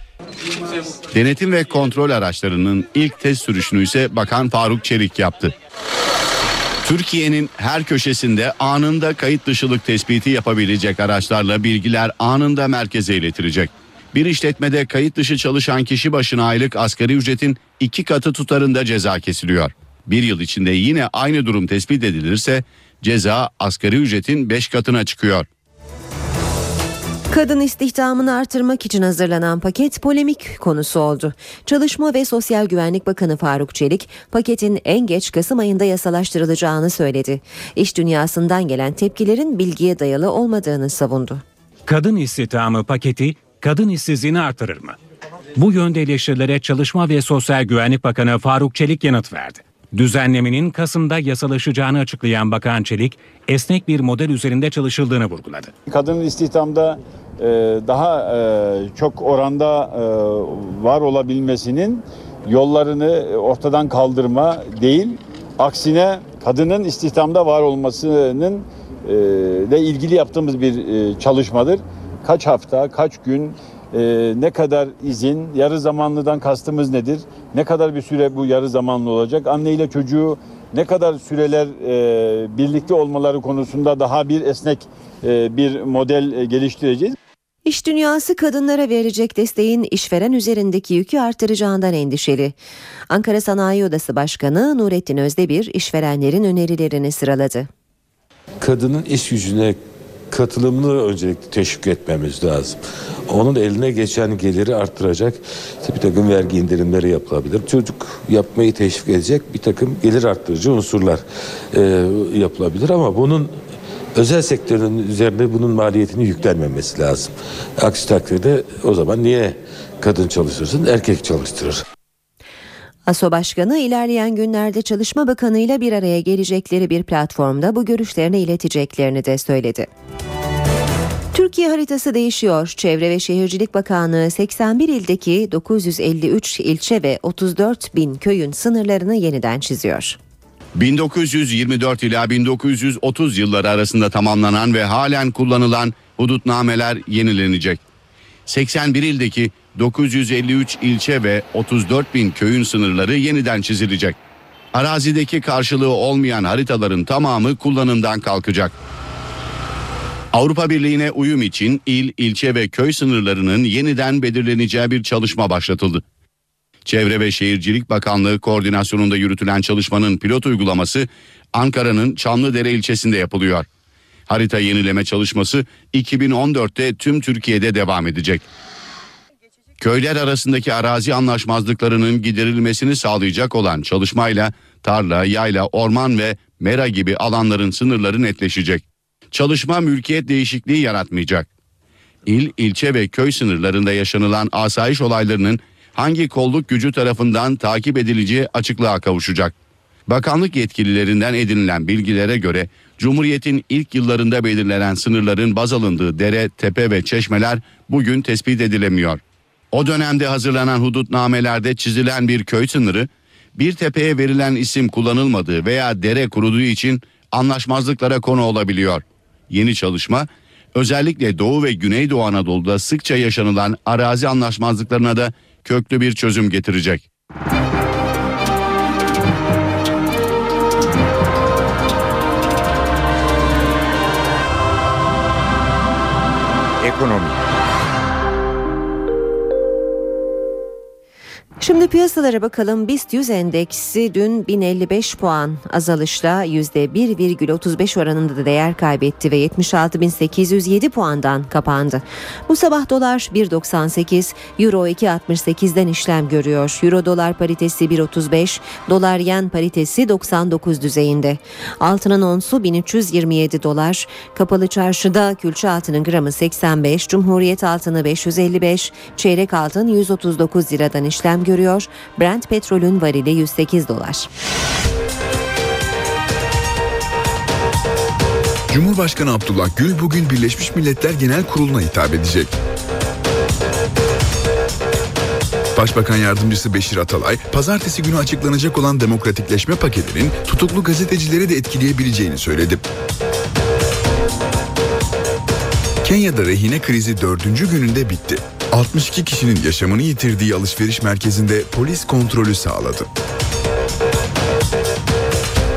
Denetim ve kontrol araçlarının ilk test sürüşünü ise Bakan Faruk Çelik yaptı. Türkiye'nin her köşesinde anında kayıt dışılık tespiti yapabilecek araçlarla bilgiler anında merkeze iletilecek. Bir işletmede kayıt dışı çalışan kişi başına aylık asgari ücretin iki katı tutarında ceza kesiliyor. Bir yıl içinde yine aynı durum tespit edilirse ceza asgari ücretin 5 katına çıkıyor.
Kadın istihdamını artırmak için hazırlanan paket polemik konusu oldu. Çalışma ve Sosyal Güvenlik Bakanı Faruk Çelik, paketin en geç Kasım ayında yasalaştırılacağını söyledi. İş dünyasından gelen tepkilerin bilgiye dayalı olmadığını savundu.
Kadın istihdamı paketi kadın işsizliğini artırır mı? Bu yönde eleştirilere Çalışma ve Sosyal Güvenlik Bakanı Faruk Çelik yanıt verdi. Düzenlemenin Kasım'da yasalaşacağını açıklayan Bakan Çelik, esnek bir model üzerinde çalışıldığını vurguladı.
Kadının istihdamda e, daha e, çok oranda e, var olabilmesinin yollarını ortadan kaldırma değil, aksine kadının istihdamda var olmasının ile ilgili yaptığımız bir çalışmadır. Kaç hafta, kaç gün, ne kadar izin, yarı zamanlıdan kastımız nedir? Ne kadar bir süre bu yarı zamanlı olacak? Anne ile çocuğu ne kadar süreler e, birlikte olmaları konusunda daha bir esnek e, bir model e, geliştireceğiz.
İş dünyası kadınlara verecek desteğin işveren üzerindeki yükü artıracağından endişeli. Ankara Sanayi Odası Başkanı Nurettin Özdebir işverenlerin önerilerini sıraladı.
Kadının iş gücüne katılımını öncelikle teşvik etmemiz lazım. Onun eline geçen geliri arttıracak bir takım vergi indirimleri yapılabilir. Çocuk yapmayı teşvik edecek bir takım gelir arttırıcı unsurlar e, yapılabilir ama bunun özel sektörün üzerinde bunun maliyetini yüklenmemesi lazım. Aksi takdirde o zaman niye kadın çalıştırsın erkek çalıştırır.
ASO Başkanı ilerleyen günlerde Çalışma Bakanı ile bir araya gelecekleri bir platformda bu görüşlerini ileteceklerini de söyledi. Türkiye haritası değişiyor. Çevre ve Şehircilik Bakanlığı 81 ildeki 953 ilçe ve 34 bin köyün sınırlarını yeniden çiziyor.
1924 ila 1930 yılları arasında tamamlanan ve halen kullanılan hudutnameler yenilenecek. 81 ildeki 953 ilçe ve 34 bin köyün sınırları yeniden çizilecek. Arazideki karşılığı olmayan haritaların tamamı kullanımdan kalkacak. Avrupa Birliği'ne uyum için il, ilçe ve köy sınırlarının yeniden belirleneceği bir çalışma başlatıldı. Çevre ve Şehircilik Bakanlığı koordinasyonunda yürütülen çalışmanın pilot uygulaması Ankara'nın Çamlıdere ilçesinde yapılıyor. Harita yenileme çalışması 2014'te tüm Türkiye'de devam edecek. Köyler arasındaki arazi anlaşmazlıklarının giderilmesini sağlayacak olan çalışmayla tarla, yayla, orman ve mera gibi alanların sınırları netleşecek. Çalışma mülkiyet değişikliği yaratmayacak. İl, ilçe ve köy sınırlarında yaşanılan asayiş olaylarının hangi kolluk gücü tarafından takip edileceği açıklığa kavuşacak. Bakanlık yetkililerinden edinilen bilgilere göre Cumhuriyet'in ilk yıllarında belirlenen sınırların baz alındığı dere, tepe ve çeşmeler bugün tespit edilemiyor. O dönemde hazırlanan hudutnamelerde çizilen bir köy sınırı bir tepeye verilen isim kullanılmadığı veya dere kuruduğu için anlaşmazlıklara konu olabiliyor. Yeni çalışma özellikle Doğu ve Güneydoğu Anadolu'da sıkça yaşanılan arazi anlaşmazlıklarına da köklü bir çözüm getirecek.
Ekonomi
Şimdi piyasalara bakalım. BIST 100 endeksi dün 1055 puan azalışla %1,35 oranında da değer kaybetti ve 76.807 puandan kapandı. Bu sabah dolar 1.98, euro 2.68'den işlem görüyor. Euro dolar paritesi 1.35, dolar yen paritesi 99 düzeyinde. Altının onsu 1327 dolar. Kapalı çarşıda külçe altının gramı 85, Cumhuriyet altını 555, çeyrek altın 139 liradan işlem görüyor. Brent petrolün varili 108 dolar.
Cumhurbaşkanı Abdullah Gül bugün Birleşmiş Milletler Genel Kurulu'na hitap edecek. Başbakan Yardımcısı Beşir Atalay, pazartesi günü açıklanacak olan demokratikleşme paketinin tutuklu gazetecileri de etkileyebileceğini söyledi. Kenya'da rehine krizi dördüncü gününde bitti. 62 kişinin yaşamını yitirdiği alışveriş merkezinde polis kontrolü sağladı.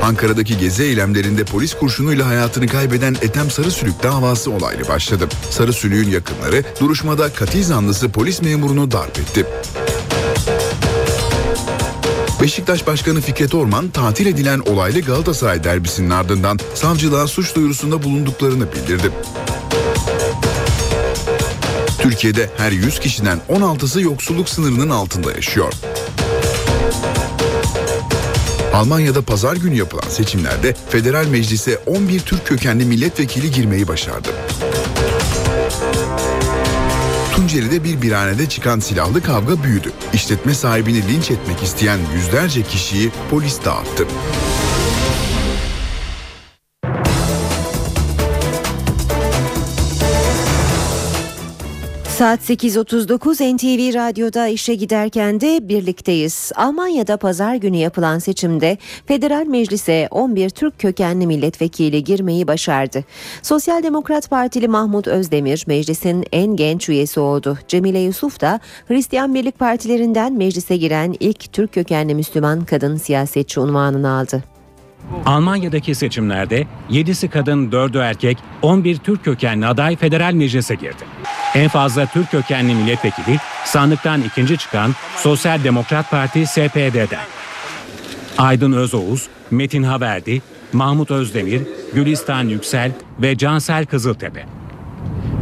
Ankara'daki gezi eylemlerinde polis kurşunuyla hayatını kaybeden Ethem Sarısülük davası olaylı başladı. Sarısülük'ün yakınları duruşmada katil zanlısı polis memurunu darp etti. Beşiktaş Başkanı Fikret Orman tatil edilen olaylı Galatasaray derbisinin ardından savcılığa suç duyurusunda bulunduklarını bildirdi. Türkiye'de her 100 kişiden 16'sı yoksulluk sınırının altında yaşıyor. Almanya'da pazar günü yapılan seçimlerde federal meclise 11 Türk kökenli milletvekili girmeyi başardı. Tunceli'de bir birhanede çıkan silahlı kavga büyüdü. İşletme sahibini linç etmek isteyen yüzlerce kişiyi polis dağıttı.
Saat 8.39 NTV Radyo'da işe giderken de birlikteyiz. Almanya'da pazar günü yapılan seçimde Federal Meclis'e 11 Türk kökenli milletvekili girmeyi başardı. Sosyal Demokrat Partili Mahmut Özdemir meclisin en genç üyesi oldu. Cemile Yusuf da Hristiyan Birlik Partilerinden meclise giren ilk Türk kökenli Müslüman kadın siyasetçi unvanını aldı.
Almanya'daki seçimlerde 7'si kadın 4'ü erkek 11 Türk kökenli aday federal meclise girdi. En fazla Türk kökenli milletvekili sandıktan ikinci çıkan Sosyal Demokrat Parti SPD'den. Aydın Özoğuz, Metin Haverdi, Mahmut Özdemir, Gülistan Yüksel ve Cansel Kızıltepe.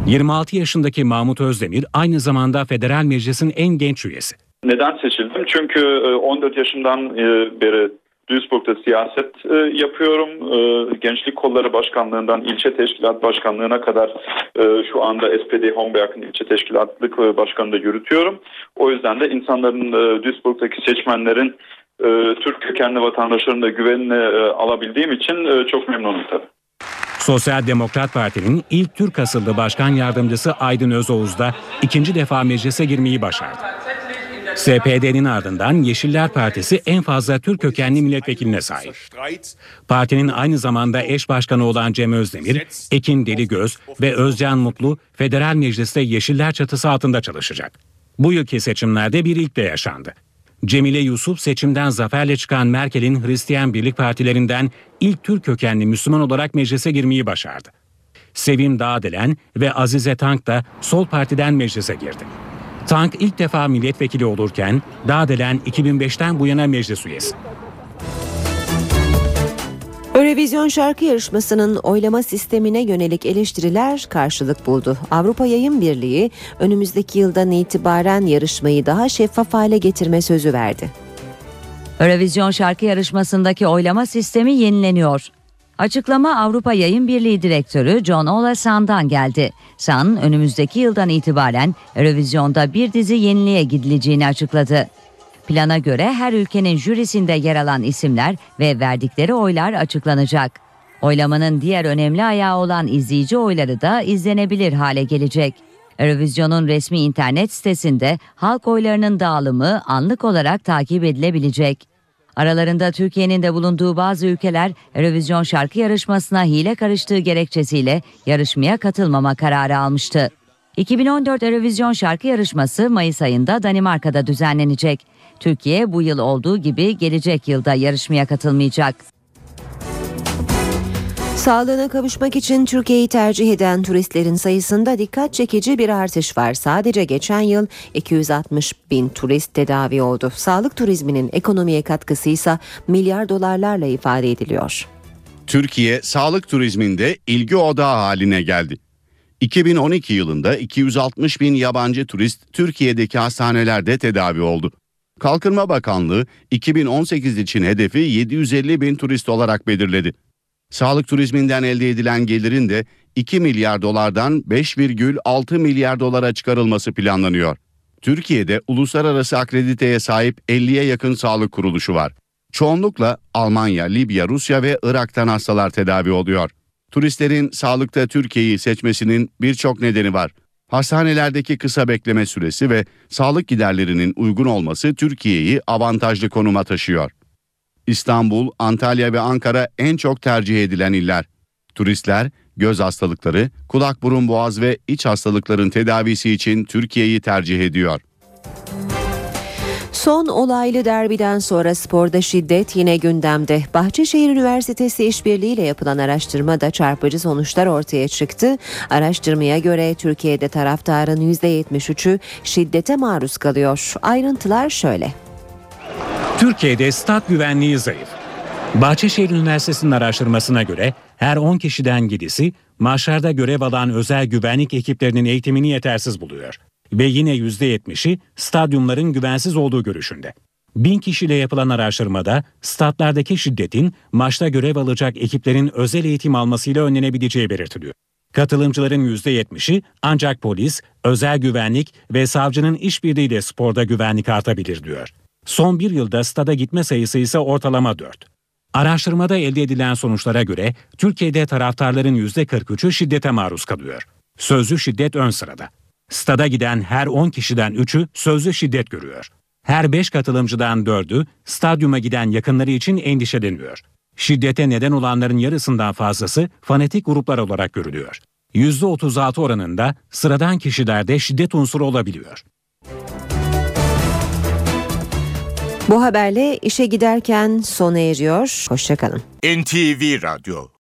26 yaşındaki Mahmut Özdemir aynı zamanda Federal Meclis'in en genç üyesi.
Neden seçildim? Çünkü e, 14 yaşımdan e, beri Duisburg'da siyaset e, yapıyorum. E, Gençlik Kolları Başkanlığından ilçe teşkilat başkanlığına kadar e, şu anda SPD Homberg'in ilçe teşkilatlık e, başkanlığı yürütüyorum. O yüzden de insanların e, Duisburg'daki seçmenlerin e, Türk kökenli vatandaşların da güvenini e, alabildiğim için e, çok memnunum tabii.
Sosyal Demokrat Parti'nin ilk Türk asıllı başkan yardımcısı Aydın Özoğuz da ikinci defa meclise girmeyi başardı. SPD'nin ardından Yeşiller Partisi en fazla Türk kökenli milletvekiline sahip. Partinin aynı zamanda eş başkanı olan Cem Özdemir, Ekin Deligöz ve Özcan Mutlu federal mecliste Yeşiller çatısı altında çalışacak. Bu yılki seçimlerde bir ilk de yaşandı. Cemile Yusuf seçimden zaferle çıkan Merkel'in Hristiyan Birlik Partilerinden ilk Türk kökenli Müslüman olarak meclise girmeyi başardı. Sevim Dağdelen ve Azize Tank da Sol Parti'den meclise girdi. Tank ilk defa milletvekili olurken Dağdelen 2005'ten bu yana meclis üyesi.
Eurovision şarkı yarışmasının oylama sistemine yönelik eleştiriler karşılık buldu. Avrupa Yayın Birliği önümüzdeki yıldan itibaren yarışmayı daha şeffaf hale getirme sözü verdi.
Eurovision şarkı yarışmasındaki oylama sistemi yenileniyor. Açıklama Avrupa Yayın Birliği Direktörü John Olasan'dan geldi. San önümüzdeki yıldan itibaren Eurovision'da bir dizi yeniliğe gidileceğini açıkladı. Plana göre her ülkenin jürisinde yer alan isimler ve verdikleri oylar açıklanacak. Oylamanın diğer önemli ayağı olan izleyici oyları da izlenebilir hale gelecek. Eurovision'un resmi internet sitesinde halk oylarının dağılımı anlık olarak takip edilebilecek. Aralarında Türkiye'nin de bulunduğu bazı ülkeler Eurovision şarkı yarışmasına hile karıştığı gerekçesiyle yarışmaya katılmama kararı almıştı. 2014 Eurovision şarkı yarışması Mayıs ayında Danimarka'da düzenlenecek. Türkiye bu yıl olduğu gibi gelecek yılda yarışmaya katılmayacak.
Sağlığına kavuşmak için Türkiye'yi tercih eden turistlerin sayısında dikkat çekici bir artış var. Sadece geçen yıl 260 bin turist tedavi oldu. Sağlık turizminin ekonomiye katkısı ise milyar dolarlarla ifade ediliyor.
Türkiye sağlık turizminde ilgi odağı haline geldi. 2012 yılında 260 bin yabancı turist Türkiye'deki hastanelerde tedavi oldu. Kalkınma Bakanlığı 2018 için hedefi 750 bin turist olarak belirledi. Sağlık turizminden elde edilen gelirin de 2 milyar dolardan 5,6 milyar dolara çıkarılması planlanıyor. Türkiye'de uluslararası akrediteye sahip 50'ye yakın sağlık kuruluşu var. Çoğunlukla Almanya, Libya, Rusya ve Irak'tan hastalar tedavi oluyor. Turistlerin sağlıkta Türkiye'yi seçmesinin birçok nedeni var. Hastanelerdeki kısa bekleme süresi ve sağlık giderlerinin uygun olması Türkiye'yi avantajlı konuma taşıyor. İstanbul, Antalya ve Ankara en çok tercih edilen iller. Turistler göz hastalıkları, kulak burun boğaz ve iç hastalıkların tedavisi için Türkiye'yi tercih ediyor.
Son olaylı derbiden sonra sporda şiddet yine gündemde. Bahçeşehir Üniversitesi işbirliğiyle yapılan araştırmada çarpıcı sonuçlar ortaya çıktı. Araştırmaya göre Türkiye'de taraftarın %73'ü şiddete maruz kalıyor. Ayrıntılar şöyle.
Türkiye'de stat güvenliği zayıf. Bahçeşehir Üniversitesi'nin araştırmasına göre her 10 kişiden 7'si maçlarda görev alan özel güvenlik ekiplerinin eğitimini yetersiz buluyor. Ve yine %70'i stadyumların güvensiz olduğu görüşünde. Bin kişiyle yapılan araştırmada statlardaki şiddetin maçta görev alacak ekiplerin özel eğitim almasıyla önlenebileceği belirtiliyor. Katılımcıların %70'i ancak polis, özel güvenlik ve savcının işbirliğiyle sporda güvenlik artabilir diyor. Son bir yılda stada gitme sayısı ise ortalama 4. Araştırmada elde edilen sonuçlara göre Türkiye'de taraftarların %43'ü şiddete maruz kalıyor. Sözlü şiddet ön sırada. Stada giden her 10 kişiden 3'ü sözlü şiddet görüyor. Her 5 katılımcıdan 4'ü stadyuma giden yakınları için endişeleniyor. Şiddete neden olanların yarısından fazlası fanatik gruplar olarak görülüyor. %36 oranında sıradan kişilerde şiddet unsuru olabiliyor.
Bu haberle işe giderken sona eriyor. Hoşçakalın.
NTV Radyo